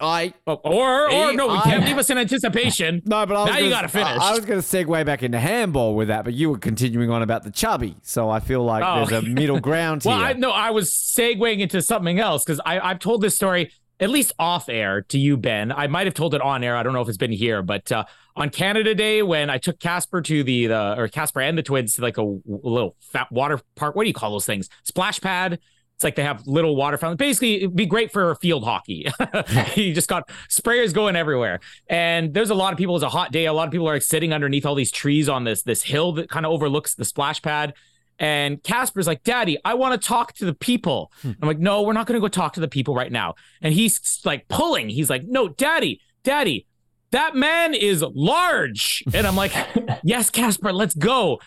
I oh, or or no, we I- can't leave us in anticipation. No, but I was Now you gonna- gotta finish. I, I was going to segue back into handball with that, but you were continuing on about the chubby, so I feel like Oh. there's a middle ground Well, here. I no, I was segueing into something else because I I've told this story at least off air to you, Ben. I might have told it on air. I don't know if it's been here, but uh, on Canada Day when I took Casper to the the or Casper and the twins to like a little fat water park. What do you call those things? Splash pad. It's like they have little water fountains. Basically, it'd be great for field hockey. you just got sprayers going everywhere, and there's a lot of people. It's a hot day. A lot of people are like sitting underneath all these trees on this this hill that kind of overlooks the splash pad. And Casper's like, Daddy, I want to talk to the people. Hmm. I'm like, No, we're not going to go talk to the people right now. And he's like pulling. He's like, No, Daddy, Daddy, that man is large. And I'm like, Yes, Casper, let's go.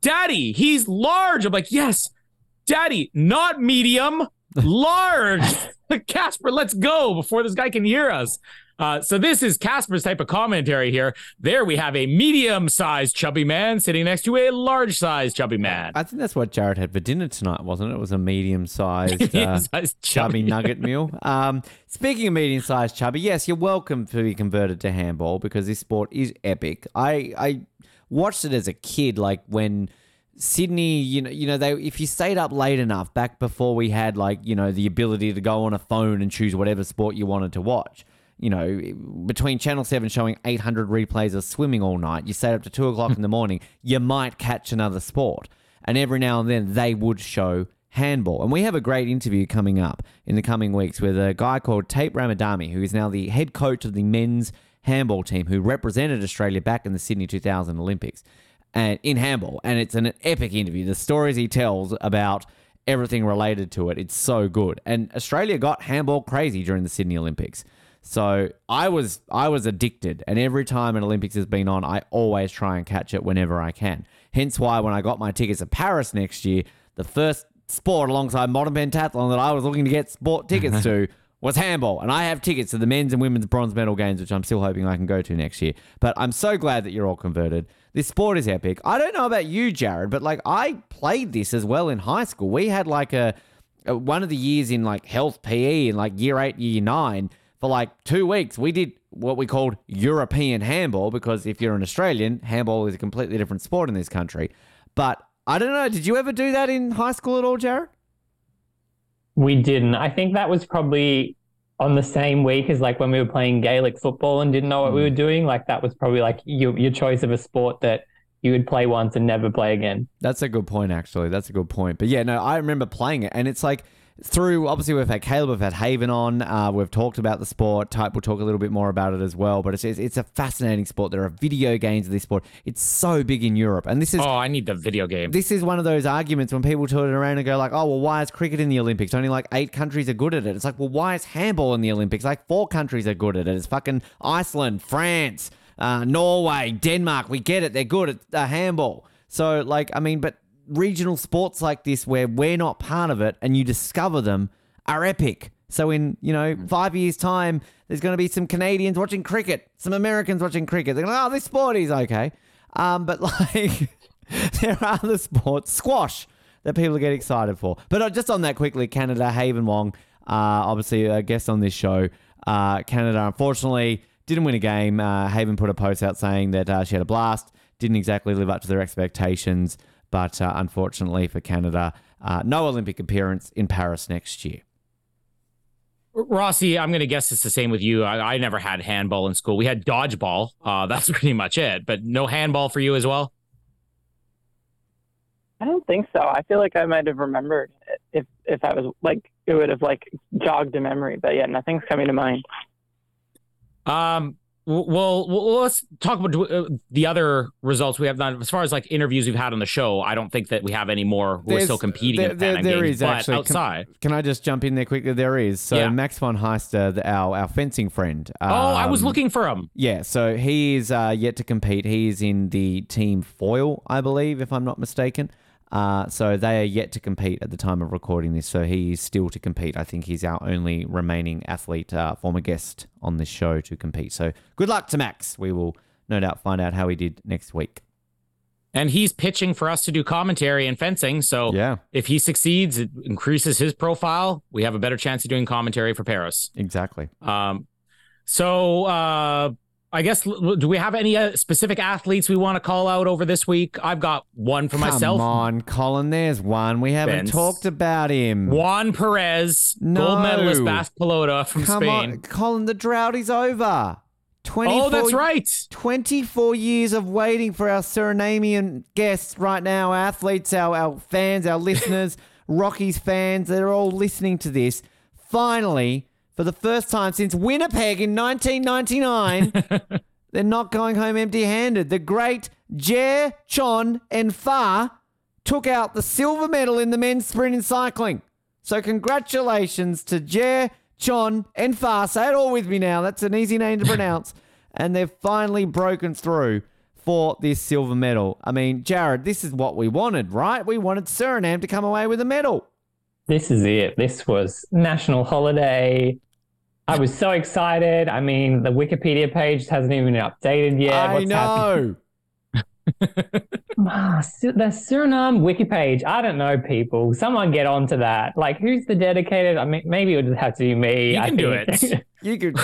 Daddy, he's large. I'm like, Yes, Daddy, not medium, large. Casper, let's go before this guy can hear us. Uh, so this is Casper's type of commentary here. There we have a medium-sized chubby man sitting next to a large-sized chubby man. I think that's what Jared had for dinner tonight, wasn't it? It was a medium-sized uh, Medium-sized chubby nugget meal. Um, speaking of medium-sized chubby, yes, you're welcome to be converted to handball because this sport is epic. I I watched it as a kid, like when Sydney, you know, you know, they if you stayed up late enough back before we had like you know the ability to go on a phone and choose whatever sport you wanted to watch. You know, between Channel 7 showing 800 replays of swimming all night, you stayed up to 2 o'clock hmm. in the morning, you might catch another sport. And every now and then they would show handball. And we have a great interview coming up in the coming weeks with a guy called Taip Ramadani, who is now the head coach of the men's handball team who represented Australia back in the Sydney 2000 Olympics and in handball. And it's an epic interview. The stories he tells about everything related to it, it's so good. And Australia got handball crazy during the Sydney Olympics. So I was I was addicted, and every time an Olympics has been on, I always try and catch it whenever I can. Hence why when I got my tickets to Paris next year, the first sport alongside modern pentathlon that I was looking to get sport tickets to was handball, and I have tickets to the men's and women's bronze medal games, which I'm still hoping I can go to next year. But I'm so glad that you're all converted. This sport is epic. I don't know about you, Jared, but like I played this as well in high school. We had like a, a one of the years in like health PE in like year eight, year nine for like two weeks, we did what we called European handball because if you're an Australian, handball is a completely different sport in this country. But I don't know, did you ever do that in high school at all, Jared? We didn't. I think that was probably on the same week as like when we were playing Gaelic football and didn't know what we hmm. were doing. Like that was probably like your your choice of a sport that you would play once and never play again. That's a good point, actually. That's a good point. But yeah, no, I remember playing it, and it's like through obviously we've had Caleb, we've had Haven on, uh, we've talked about the sport. Type we'll talk a little bit more about it as well. But it's it's, it's a fascinating sport. There are video games of this sport. It's so big in Europe, and this is Oh, I need the video game. this is one of those arguments when people turn around and go like, "Oh, well, why is cricket in the Olympics? Only like eight countries are good at it." It's like, well, why is handball in the Olympics? Like four countries are good at it. It's fucking Iceland, France, uh, Norway, Denmark. We get it; they're good at uh, handball. So, like, I mean, but regional sports like this, where we're not part of it, and you discover them, are epic. So, in you know five years' time, there's going to be some Canadians watching cricket, some Americans watching cricket. They're going, "Oh, this sport is okay," um, but like. there are other sports, squash, that people get excited for. But uh, just on that quickly, Canada, Haven Wong, uh, obviously a guest on this show. Uh, Canada, unfortunately, didn't win a game. Uh, Haven put a post out saying that uh, she had a blast, didn't exactly live up to their expectations, but uh, unfortunately for Canada, uh, no Olympic appearance in Paris next year. Rossi, I'm going to guess it's the same with you. I, I never had handball in school. We had dodgeball. Uh, that's pretty much it. But no handball for you as well. I don't think so. I feel like I might have remembered if if I was like it would have like jogged a memory. But yeah, nothing's coming to mind. Um. Well, well, let's talk about uh, the other results we have done. As far as like interviews we've had on the show, I don't think that we have any more. We're still competing there- there- there games, is but actually. Can- outside. Can, I just jump in there quickly? There is. So Yeah. Max Van Haaster, the, our our fencing friend. oh, I was um, looking for him. Yeah, so he is uh, yet to compete. He is in the team foil, I believe, if I'm not mistaken. Uh, so they are yet to compete at the time of recording this. So he is still to compete. I think he's our only remaining athlete, uh, former guest on this show to compete. So good luck to Max. We will no doubt find out how he did next week. And he's pitching for us to do commentary and fencing. So Yeah, if he succeeds, it increases his profile. We have a better chance of doing commentary for Paris. exactly. Um, so uh, I guess do we have any uh, specific athletes we want to call out over this week? I've got one for myself. Come on, Colin. There's one. We haven't Vince. talked about him. Juan Perez, No. gold medalist Basque Pelota from Come Spain. on, Colin. The drought is over. 24 Oh, that's right. 24 years of waiting for our Surinamian guests right now, our athletes, our, our fans, our listeners, Rockies fans, they're all listening to this. Finally, for the first time since Winnipeg in 1999, they're not going home empty handed. The great Jer, Chon, and Fa took out the silver medal in the men's sprint in cycling. So, congratulations to Jer, Chon, and Fa. Say it all with me now. That's an easy name to pronounce. and they've finally broken through for this silver medal. I mean, Jared, this is what we wanted, right? We wanted Suriname to come away with a medal. This is it. This was national holiday. I was so excited. I mean, the Wikipedia page hasn't even been updated yet. I What's know. Ah, the Suriname wiki page. I don't know, people. Someone get onto that. Like, who's the dedicated? I mean, maybe it would just have to be me. You I can do it. You could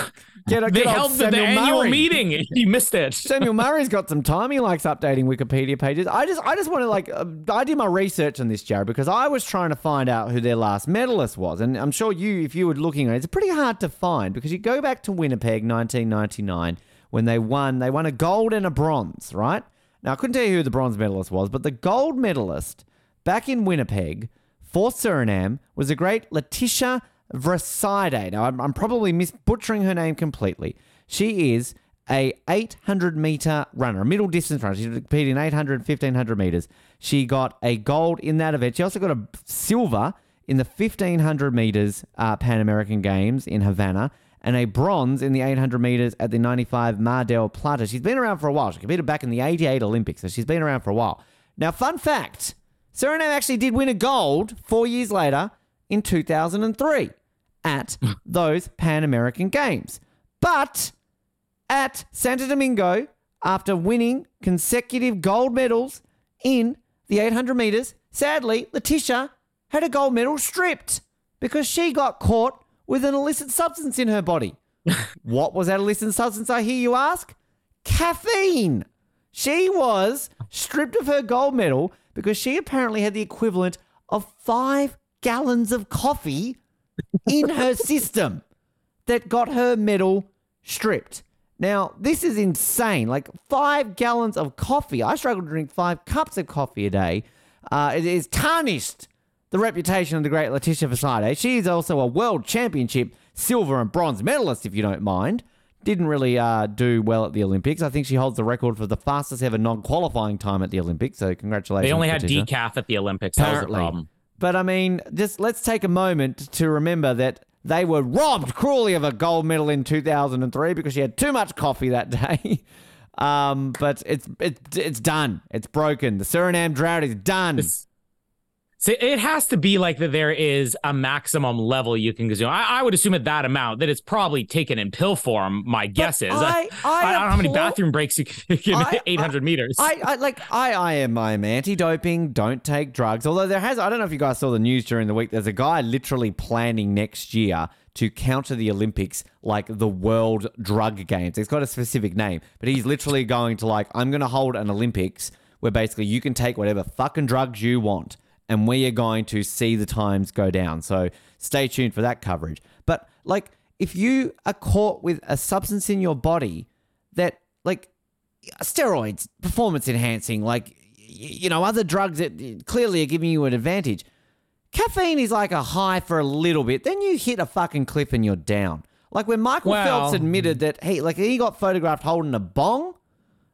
get a They get old held the, the annual Murray. meeting. You missed it. Samuel Murray's got some time. He likes updating Wikipedia pages. I just, I just want to like, uh, I did my research on this, Jared, because I was trying to find out who their last medalist was, and I'm sure you, if you were looking at it, it's pretty hard to find because you go back to Winnipeg, 1999, when they won, they won a gold and a bronze, right? Now I couldn't tell you who the bronze medalist was, but the gold medalist back in Winnipeg for Suriname was the great Letitia Vriesde. Now, I'm, I'm probably mis- butchering her name completely. She is a 800 meter runner, a middle distance runner. She competed in 800, 1500 meters. She got a gold in that event. She also got a silver in the 1500 meters uh, Pan American Games in Havana and a bronze in the 800 meters at the 95 Mar del Plata. She's been around for a while. She competed back in the 88 Olympics, so she's been around for a while. Now, fun fact Suriname actually did win a gold four years later in 2003 at those Pan American Games. But at Santo Domingo, after winning consecutive gold medals in the 800 meters, sadly, Letitia had a gold medal stripped because she got caught with an illicit substance in her body. what was that illicit substance, I hear you ask? Caffeine. She was stripped of her gold medal because she apparently had the equivalent of five gallons of coffee in her system that got her medal stripped. Now, this is insane. Like five gallons of coffee. I struggle to drink five cups of coffee a day. Uh, it is tarnished the reputation of the great Letitia Fasade. She is also a world championship silver and bronze medalist, if you don't mind. Didn't really uh, do well at the Olympics. I think she holds the record for the fastest ever non qualifying time at the Olympics. So, congratulations. They only had Letitia. decaf at the Olympics. That was the Apparently. problem. But I mean, just let's take a moment to remember that they were robbed cruelly of a gold medal in 2003 because she had too much coffee that day. Um, but it's it's it's done. It's broken. The Suriname drought is done. So it has to be like that there is a maximum level you can consume. I, I would assume at that amount that it's probably taken in pill form. My guess is. I- I I don't know how many bathroom breaks you can take in I- 800 meters. I, I like I I am I am anti-doping. Don't take drugs. Although there has I don't know if you guys saw the news during the week. There's a guy literally planning next year to counter the Olympics like the World Drug Games. It's got a specific name, but he's literally going to like I'm going to hold an Olympics where basically you can take whatever fucking drugs you want, and we are going to see the times go down. So stay tuned for that coverage. But like if you are caught with a substance in your body that like steroids, performance enhancing, like you know, other drugs that clearly are giving you an advantage. Caffeine is like a high for a little bit, then you hit a fucking cliff and you're down. Like when Michael Well- Phelps admitted that he like he got photographed holding a bong,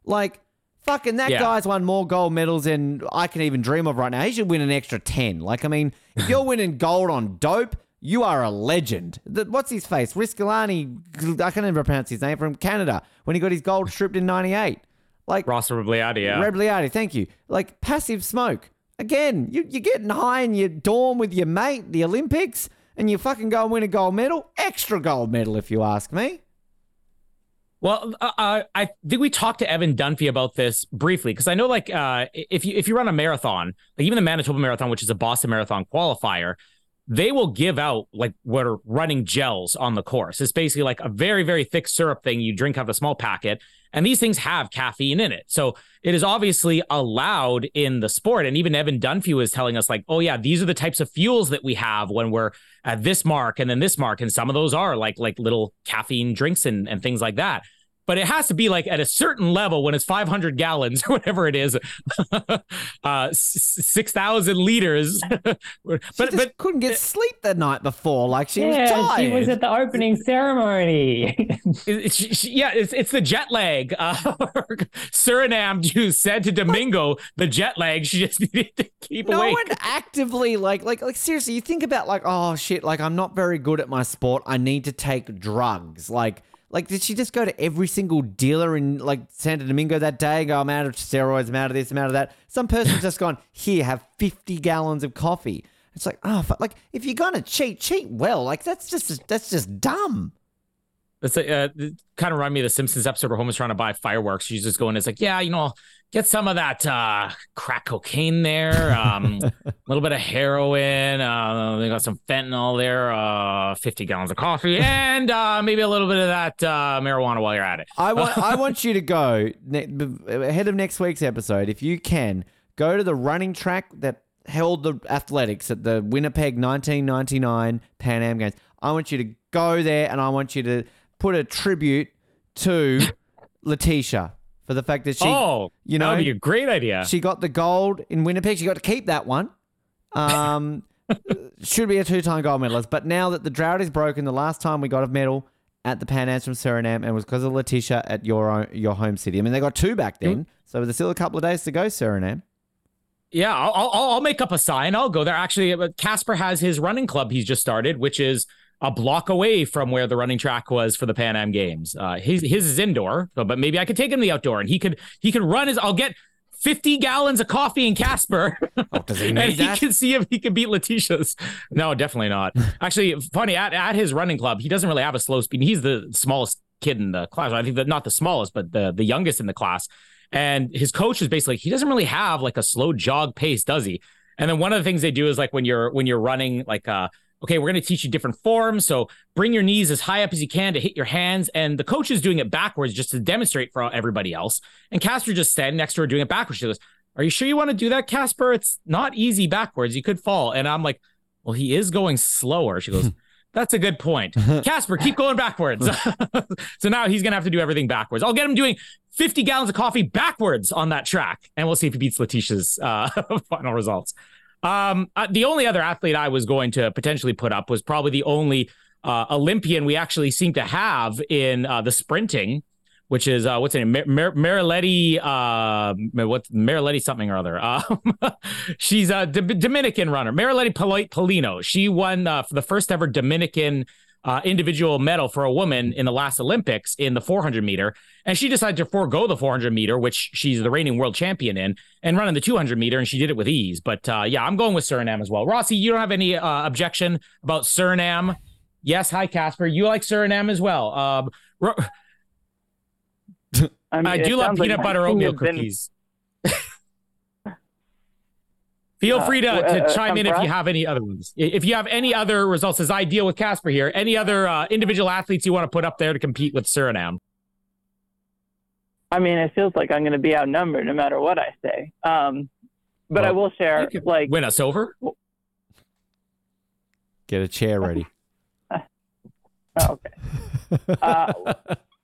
like fucking that Yeah. guy's won more gold medals than I can even dream of right now. He should win an extra 10. Like I mean, if you're winning gold on dope, you are a legend. The, what's his face? Riskalani, I can't even pronounce his name from Canada when he got his gold stripped in 98. Like Ross Rebagliati, yeah. Rebagliati, thank you. Like passive smoke. Again, you, you're getting high in your dorm with your mate, the Olympics, and you fucking go and win a gold medal. Extra gold medal, if you ask me. Well, uh, uh, I think we talked to Evan Dunphy about this briefly because I know, like, uh, if you if you run a marathon, like even the Manitoba Marathon, which is a Boston Marathon qualifier, they will give out like what are running gels on the course. It's basically like a very very thick syrup thing you drink out of a small packet, and these things have caffeine in it. So it is obviously allowed in the sport. And even Evan Dunphy was telling us like, oh yeah, these are the types of fuels that we have when we're at this mark and then this mark, and some of those are like like little caffeine drinks and and things like that but it has to be like at a certain level when it's 500 gallons or whatever it is, uh, 6,000 liters. but She just but couldn't get sleep the night before. Like she was yeah, tired. she was at the opening ceremony. it- she- she- yeah, it's it's the jet lag. Uh, Suriname juice said to Domingo the jet lag. She just needed to keep no awake. No one actively like like like seriously you think about like oh shit like i'm not very good at my sport i need to take drugs like like did she just go to every single dealer in like santo domingo that day and go i'm out of steroids i'm out of this i'm out of that. Some person's just gone here have 50 gallons of coffee. It's like oh fuck. like if you're gonna cheat cheat well. Like that's just that's just dumb It's like, uh, it kind of remind me of the Simpsons episode where Homer's trying to buy fireworks. She's just going, it's like, yeah, you know, get some of that uh, crack cocaine there, um, a little bit of heroin. Uh, they got some fentanyl there, uh, 50 gallons of coffee, and uh, maybe a little bit of that uh, marijuana while you're at it. I want I want you to go ne- ahead of next week's episode if you can go to the running track that held the athletics at the Winnipeg 1999 Pan Am Games. I want you to go there and I want you to put a tribute to Letitia for the fact that she oh, you know that would be a great idea. she got the gold in Winnipeg. She got to keep that one. Um, should be a two-time gold medalist. But now that the drought is broken, the last time we got a medal at the Pan Ams from Suriname, and it was because of Letitia at your own, your home city. I mean, they got two back then, so there's still a couple of days to go, Suriname. Yeah, I'll, I'll I'll make up a sign. I'll go there. Actually, uh, Casper has his running club he's just started, which is a block away from where the running track was for the Pan Am Games. Uh, his his is indoor, but, but maybe I could take him to the outdoor, and he could he could run his. I'll get. 50 gallons of coffee in Casper. Oh, does he and need he can see if he can beat Letitia's. No, definitely not. Actually, funny, at, at his running club, he doesn't really have a slow speed. He's the smallest kid in the class. I think that not the smallest, but the, the youngest in the class. And his coach is basically, he doesn't really have like a slow jog pace, does he? And then one of the things they do is like when you're when you're running, like uh, okay, we're going to teach you different forms. So bring your knees as high up as you can to hit your hands. And the coach is doing it backwards just to demonstrate for everybody else. And Casper just standing next to her doing it backwards. She goes, Are you sure you want to do that, Casper? It's not easy backwards. You could fall. And I'm like, Well, he is going slower. She goes, That's a good point. Casper, keep going backwards. so now he's going to have to do everything backwards. I'll get him doing 50 gallons of coffee backwards on that track. And we'll see if he beats Letitia's uh, final results. Um, uh, the only other athlete I was going to potentially put up was probably the only uh, Olympian we actually seem to have in uh, the sprinting, which is uh, what's her name, Mar- Mar- Marileidy, uh, what's Marileidy something or other. Um, she's a D- Dominican runner, Marileidy Pol- Paulino. She won uh, for the first ever Dominican uh, individual medal for a woman in the last Olympics in the 400 meter. And she decided to forego the 400 meter, which she's the reigning world champion in, and run in the 200 meter, and she did it with ease. But uh, yeah, I'm going with Suriname as well. Rossi, you don't have any uh, objection about Suriname? Yes. Hi, Casper. You like Suriname as well. Um, Ro- I, mean, I do love sounds like peanut butter oatmeal has been- cookies. Feel Uh, free to, uh, to uh, chime in if you have any other ones. If you have any other results, as I deal with Casper here, any other uh, individual athletes you want to put up there to compete with Suriname? I mean, it feels like I'm going to be outnumbered no matter what I say. Um, but I will share, you could like, Win us over? Get a chair ready. oh, okay. Uh,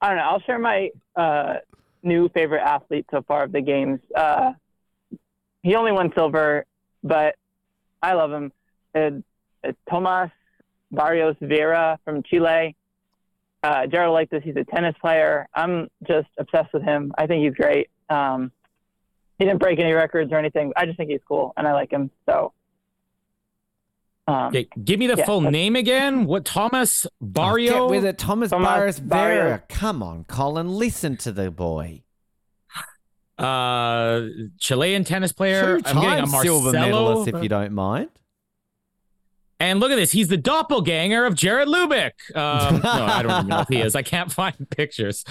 I don't know. I'll share my uh, new favorite athlete so far of the games. Uh, he only won silver, but I love him. It, it's Tomas Barrios Vera from Chile. Uh, Jared liked this. He's a tennis player. I'm just obsessed with him. I think he's great. Um, he didn't break any records or anything. I just think he's cool, and I like him. So, um, Okay, give me the Yeah, full name again. What Thomas Barrio? Get with it, Thomas, Thomas Barrios. Vera. Come on, Colin, listen to the boy. Uh, Chilean tennis player. Two I'm getting a Marcelo. silver medalist, if you don't mind. And look at this. He's the doppelganger of Jared Lubick. Um, no, I don't even know if he is. I can't find pictures.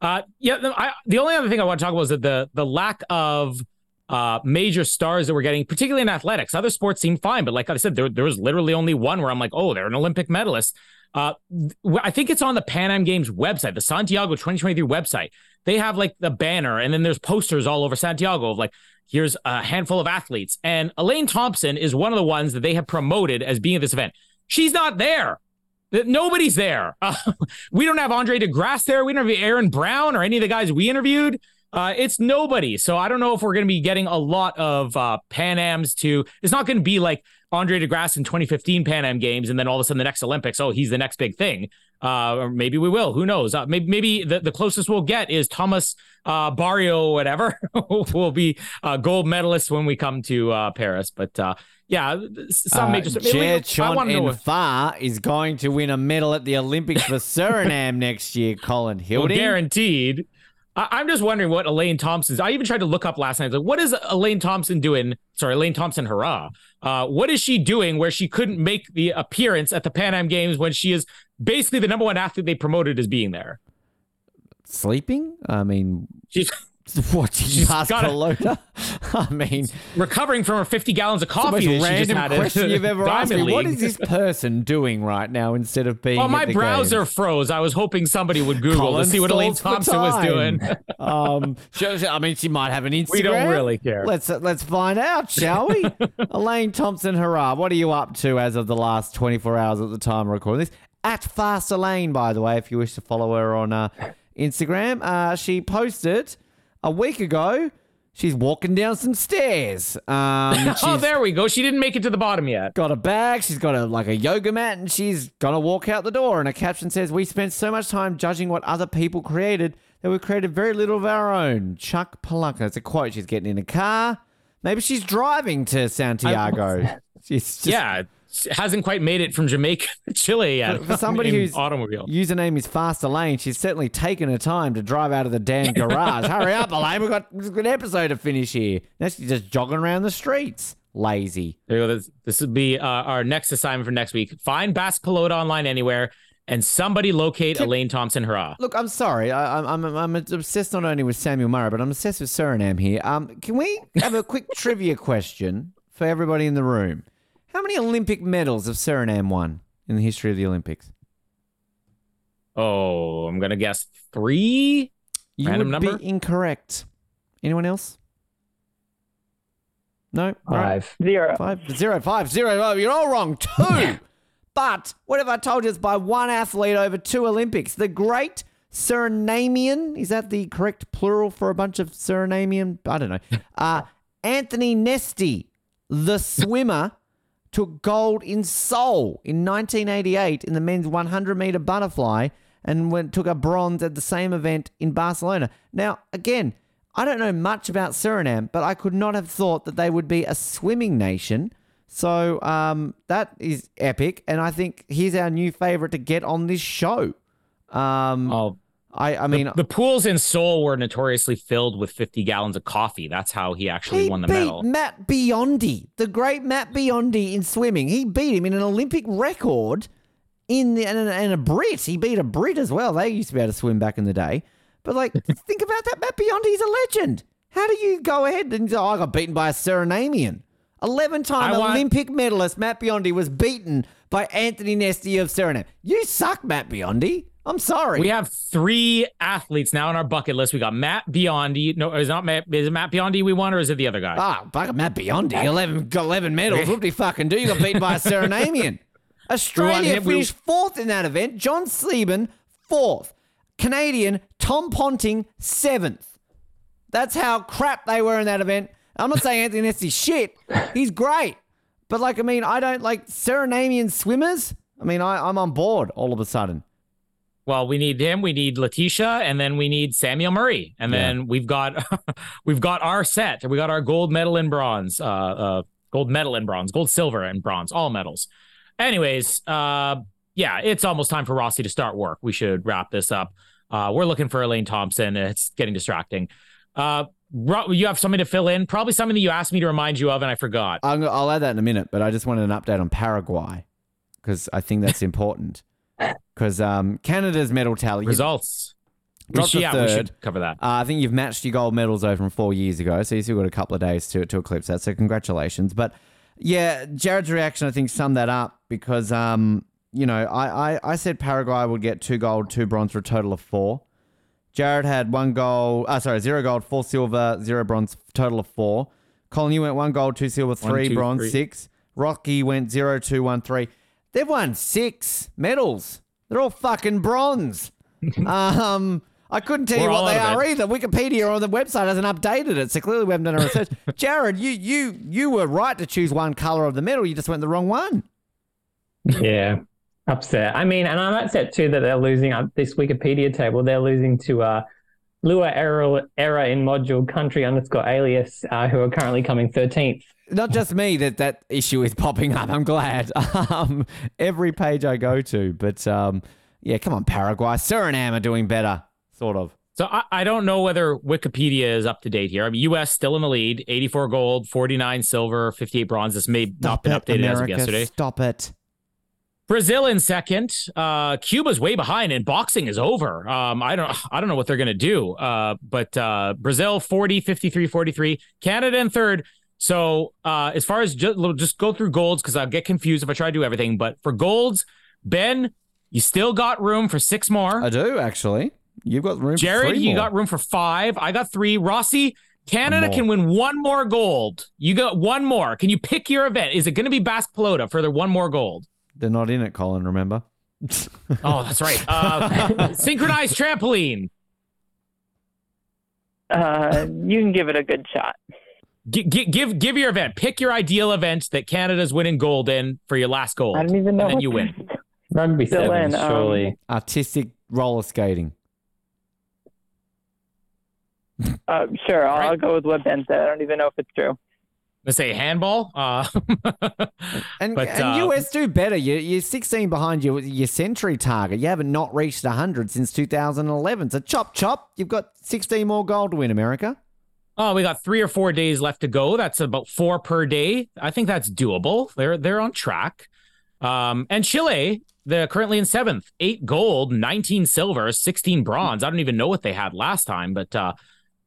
uh, yeah, I, the only other thing I want to talk about is that the the lack of uh, major stars that we're getting, particularly in athletics. Other sports seem fine, but like I said, there, there was literally only one where I'm like, oh, they're an Olympic medalist. Uh, I think it's on the Pan Am Games website, the Santiago 2023 website. They have like the banner, and then there's posters all over Santiago of like, here's a handful of athletes. And Elaine Thompson is one of the ones that they have promoted as being at this event. She's not there. Nobody's there. Uh, we don't have Andre De Grasse there. We don't have Aaron Brown or any of the guys we interviewed. Uh, it's nobody. So I don't know if we're going to be getting a lot of uh, Pan Ams to. It's not going to be like Andre De Grasse in 2015 Pan Am Games, and then all of a sudden the next Olympics, oh, he's the next big thing. Uh, or maybe we will. Who knows? Uh, maybe maybe the, the closest we'll get is Thomas uh, Barrio, whatever, will be uh, gold medalist when we come to uh, Paris. But uh, yeah, some Uh, major. Jer Chon to is going to win a medal at the Olympics for Suriname next year, Colin Well, Hilding. guaranteed. I- I'm just wondering what Elaine Thompson's. I even tried to look up last night. Like, what is Elaine Thompson doing? Sorry, Elaine Thompson-Herah. Uh, what is she doing where she couldn't make the appearance at the Pan Am Games when she is basically the number one athlete they promoted as being there? Sleeping? I mean, She's watching She's gotta- Barcelona? I mean, recovering from her 50 gallons of coffee that she just random question you've ever asked me. What is this person doing right now instead of being Well, at my the browser games? froze. I was hoping somebody would Google Colin to see what Elaine Thompson was doing. um, she- she- I mean, she might have an Instagram. We don't really care. Let's uh, let's find out, shall we? Elaine Thompson-Herah! What are you up to as of the last 24 hours at the time of recording this? At Fast Elaine, by the way, if you wish to follow her on uh, Instagram. Uh, she posted a week ago. She's walking down some stairs. Um, oh, there we go. She didn't make it to the bottom yet. got a bag. She's got a like a yoga mat, and she's gonna walk out the door. And a caption says, "We spent so much time judging what other people created that we created very little of our own." Chuck Palahniuk. It's a quote. She's getting in a car. Maybe she's driving to Santiago. she's just, yeah, hasn't quite made it from Jamaica to Chile yet. For somebody whose automobile. username is Fast Elaine, she's certainly taken her time to drive out of the damn garage. Hurry up, Elaine. We've got we've got an episode to finish here. Now she's just jogging around the streets. Lazy. There you go. This, this would be uh, our next assignment for next week. Find Basketball online anywhere and somebody locate Elaine Thompson-Herah. Look, I'm sorry. I, I'm, I'm I'm obsessed not only with Samuel Murray, but I'm obsessed with Suriname here. Um, can we have a quick trivia question for everybody in the room? How many Olympic medals have Suriname won in the history of the Olympics? Oh, I'm gonna guess three. You Random would number? be incorrect. Anyone else? No. Right. Five. zero. Five zero five zero. Oh, you're all wrong. Two. but what have I told you? It's by one athlete over two Olympics. The great Surinamian. Is that the correct plural for a bunch of Surinamian? I don't know. Uh, Anthony Nesty the swimmer took gold in Seoul in 1988 in the men's 100 meter butterfly and went, took a bronze at the same event in Barcelona. Now, again, I don't know much about Suriname, but I could not have thought that they would be a swimming nation. So um, that is epic, and I think he's our new favorite to get on this show. Um, Oh, I, I mean, the pools in Seoul were notoriously filled with 50 gallons of coffee. That's how he actually he won the beat medal. Matt Biondi, the great Matt Biondi in swimming. He beat him in an Olympic record in the and, a- and a Brit. He beat a Brit as well. They used to be able to swim back in the day. But like, think about that. Matt Biondi's a legend. How do you go ahead and say, oh, I got beaten by a Surinamian? 11 time want- Olympic medalist Matt Biondi was beaten by Anthony Nesty of Suriname. You suck, Matt Biondi. I'm sorry. We have three athletes now on our bucket list. We got Matt Biondi. No, is not Matt. Is it Matt Biondi we want, or is it the other guy? Ah, fuck Matt Biondi. 11, got 11 medals. What do you fucking do? You got beaten by a Surinamian. Australia finished fourth in that event. John Sieben, fourth. Canadian, Tom Ponting, seventh. That's how crap they were in that event. I'm not saying Anthony Nesty's shit. He's great. But, like, I mean, I don't like Surinamian swimmers. I mean, I, I'm on board all of a sudden. Well, we need him. We need Letitia, and then we need Samuel Murray, and then we've got we've got our set. We got our gold medal and bronze, uh, uh, gold medal and bronze, gold, silver, and bronze, all medals. Anyways, uh, yeah, it's almost time for Rossi to start work. We should wrap this up. Uh, we're looking for Elaine Thompson. It's getting distracting. Uh, you have something to fill in, probably something that you asked me to remind you of, and I forgot. I'm, I'll add that in a minute, but I just wanted an update on Paraguay because I think that's important. Because um, Canada's medal tally Results. We Dropped should, to we third. should cover that. Uh, I think you've matched your gold medals over from four years ago, so you've still got a couple of days to, to eclipse that. So congratulations. But yeah, Jared's reaction I think summed that up because um, you know I, I I said Paraguay would get two gold, two bronze for a total of four. Jared had one gold, uh, sorry, zero gold, four silver, zero bronze, total of four. Colin, you went one gold, two silver, three bronze, three. six. Rocky went zero, two, one, three. They've won six medals. They're all fucking bronze. um, I couldn't tell you We're what they are it. either. Wikipedia on the website hasn't updated it, so clearly we haven't done our research. Jared, you you you were right to choose one color of the medal. You just went the wrong one. Yeah, upset. I mean, and I'm upset too that they're losing up this Wikipedia table. They're losing to uh, Lua error, error in module country underscore alias, uh, who are currently coming 13th. Not just me that that issue is popping up. I'm glad. Um, every page I go to, but um, yeah, come on, Paraguay, Suriname are doing better, sort of. So I, I don't know whether Wikipedia is up to date here. I mean, U.S. still in the lead, 84 gold, 49 silver, 58 bronze. This may not been it, updated as of yesterday. Stop it. Brazil in second. Uh, Cuba's way behind, and boxing is over. Um, I don't, I don't know what they're gonna do. Uh, but uh, Brazil 40, 53, 43. Canada in third. So uh, as far as just, just go through golds because I'll get confused if I try to do everything. But for golds, Ben, you still got room for six more. I do actually. You've got room. for Jared, you more. got room for five. I got three. Rossi, Canada can win one more gold. You got one more. Can you pick your event? Is it going to be Basque Pelota for the one more gold? They're not in it, Colin. Remember? Oh, that's right. Uh, synchronized trampoline. Uh, you can give it a good shot. G- g- give give your event. Pick your ideal event that Canada's winning gold in for your last gold. I don't even know. And then you win. Rugby Still sevens, in, um, surely. Artistic roller skating. Uh, sure, I'll, Right. I'll go with what Ben said. I don't even know if it's true. Let's say handball. Uh, And, But, and uh, US do better. You, you're 16 behind your, your century target. You haven't not reached 100 since 2011. So chop, chop. You've got 16 more gold to win, America. Oh, we got three or four days left to go. That's about four per day. I think that's doable. They're they're on track. Um, and Chile, they're currently in seventh, eight gold, 19 silver, 16 bronze. I don't even know what they had last time, but uh,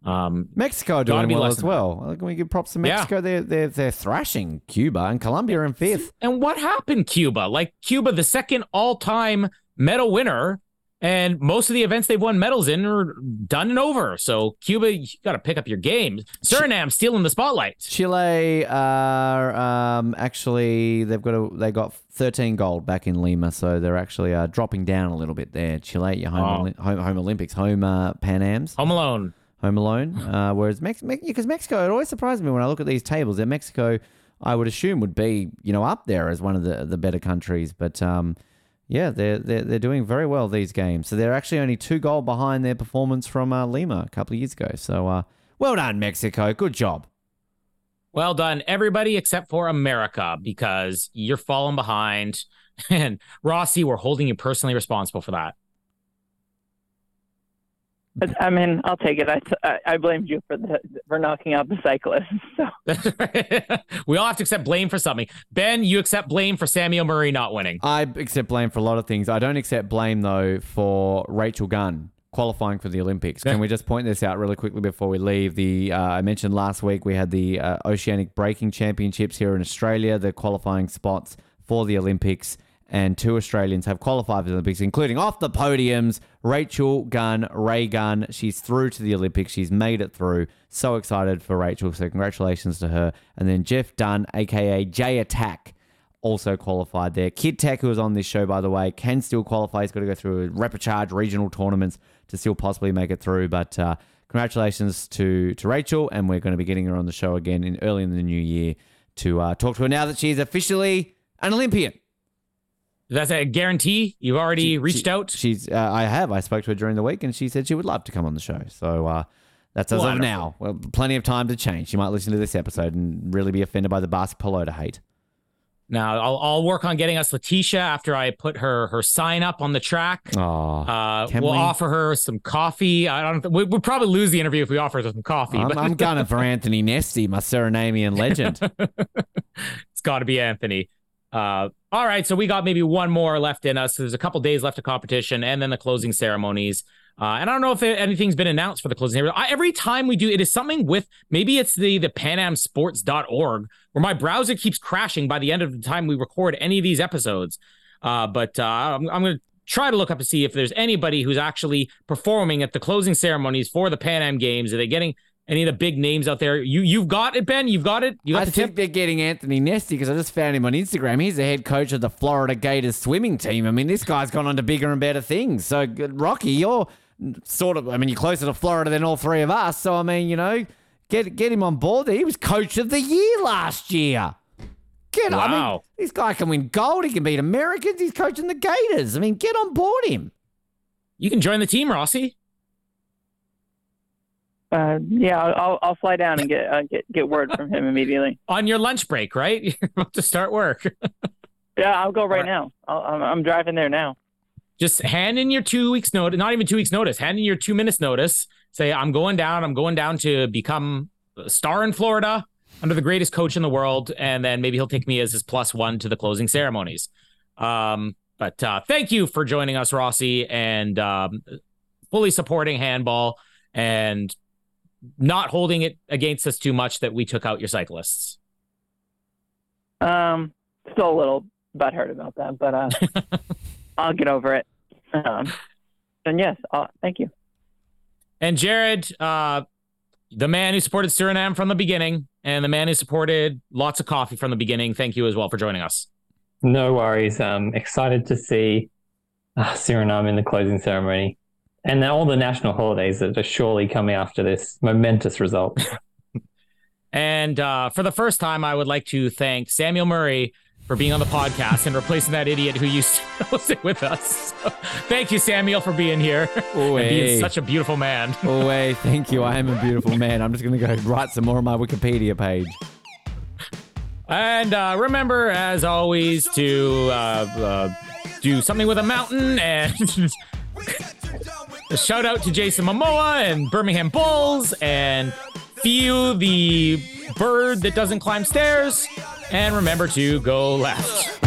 um, Mexico are doing well as well. Like, Can we give props to Yeah. Mexico? They're, they're, they're thrashing Cuba and Colombia in fifth. And what happened, Cuba? Like Cuba, the second all-time medal winner, and most of the events they've won medals in are done and over. So Cuba, you got to pick up your game. Suriname stealing the spotlight. Chile are um, actually they've got a, they got 13 gold back in Lima, so they're actually uh, dropping down a little bit there. Chile, your home, Oh. Home, home Olympics, home uh, Pan Am's. Home Alone. home alone. Uh, whereas Mex- because Mexico, it always surprises me when I look at these tables that Mexico I would assume would be you know up there as one of the the better countries. But um, yeah, they're, they're they're doing very well these games. So they're actually only two goal behind their performance from uh, Lima a couple of years ago. So uh, well done, Mexico. Good job. Well done, everybody except for America, because you're falling behind. And Rossi, we're holding you personally responsible for that. But, I mean, I'll take it. I, I, I blamed you for the for knocking out the cyclist. So we all have to accept blame for something. Ben, you accept blame for Samuel Murray not winning. I accept blame for a lot of things. I don't accept blame though for Rachel Gunn qualifying for the Olympics. Can we just point this out really quickly before we leave? The uh, I mentioned last week we had the uh, Oceanic Breaking Championships here in Australia, the qualifying spots for the Olympics. And two Australians have qualified for the Olympics, including off the podiums Rachel Gunn, Ray Gunn. She's through to the Olympics. She's made it through. So excited for Rachel. So congratulations to her. And then Jeff Dunn, aka J Attack, also qualified there. Kid Tech, who was on this show, by the way, can still qualify. He's got to go through a repechage regional tournaments to still possibly make it through. But uh, congratulations to to Rachel, and we're going to be getting her on the show again in early in the new year to uh, talk to her now that she's officially an Olympian. That's a guarantee. You've already She- reached she- out. She's. Uh, I have. I spoke to her during the week, and she said she would love to come on the show. So uh, that's as of now. Well, plenty of time to change. She might listen to this episode and really be offended by the basketball to hate. Now I'll, I'll work on getting us Letitia after I put her her sign up on the track. Oh, Uh, we'll we? offer her some coffee. I don't. We, we'll probably lose the interview if we offer her some coffee. I'm, but I'm gunning for Anthony Nesty, my Surinamian legend. it's got to be Anthony. Uh, all right, so we got maybe one more left in us. There's a couple days left of competition, and then the closing ceremonies. Uh, and I don't know if anything's been announced for the closing ceremony. Every time we do, it is something with maybe it's the the PanAmSports.org where my browser keeps crashing by the end of the time we record any of these episodes. Uh, but uh, I'm, I'm going to try to look up to see if there's anybody who's actually performing at the closing ceremonies for the Pan Am Games. Are they getting any of the big names out there? You you've got it, Ben. You've got it. You got I the think tip. they're getting Anthony Nesty because I just found him on Instagram. He's the head coach of the Florida Gators swimming team. I mean, this guy's gone on to bigger and better things. So, Rocky, you're sort of, I mean, you're closer to Florida than all three of us. So, I mean, you know, get get him on board. He was coach of the year last year. Get on. I mean, this guy can win gold. He can beat Americans. He's coaching the Gators. I mean, get on board him. You can join the team, Rossi. Uh, yeah, I'll I'll fly down and get uh, get get word from him immediately. on your lunch break, right? You're about to start work. Yeah, I'll go right now. I'll, I'm I'm driving there now. Just hand in your two weeks notice, not even two weeks notice, hand in your two minutes notice. Say, I'm going down. I'm going down to become a star in Florida under the greatest coach in the world. And then maybe he'll take me as his plus one to the closing ceremonies. Um, but uh, thank you for joining us, Rossi, and um, fully supporting handball and not holding it against us too much that we took out your cyclists. Um, still a little butthurt about that, but uh, I'll get over it. Um, and yes, uh, thank you. And Jared, uh, the man who supported Suriname from the beginning, and the man who supported lots of coffee from the beginning. Thank you as well for joining us. No worries. Um, excited to see uh, Suriname in the closing ceremony. And all the national holidays that are surely coming after this momentous result. And uh, for the first time, I would like to thank Samuel Murray for being on the podcast and replacing that idiot who used to sit with us. So, thank you, Samuel, for being here and hey. being such a beautiful man. Oh, hey, thank you. I am a beautiful man. I'm just going to go write some more on my Wikipedia page. And uh, remember, as always, to uh, uh, do something with a mountain and a shout out to Jason Momoa and Birmingham Bulls and feel the bird that doesn't climb stairs and remember to go left.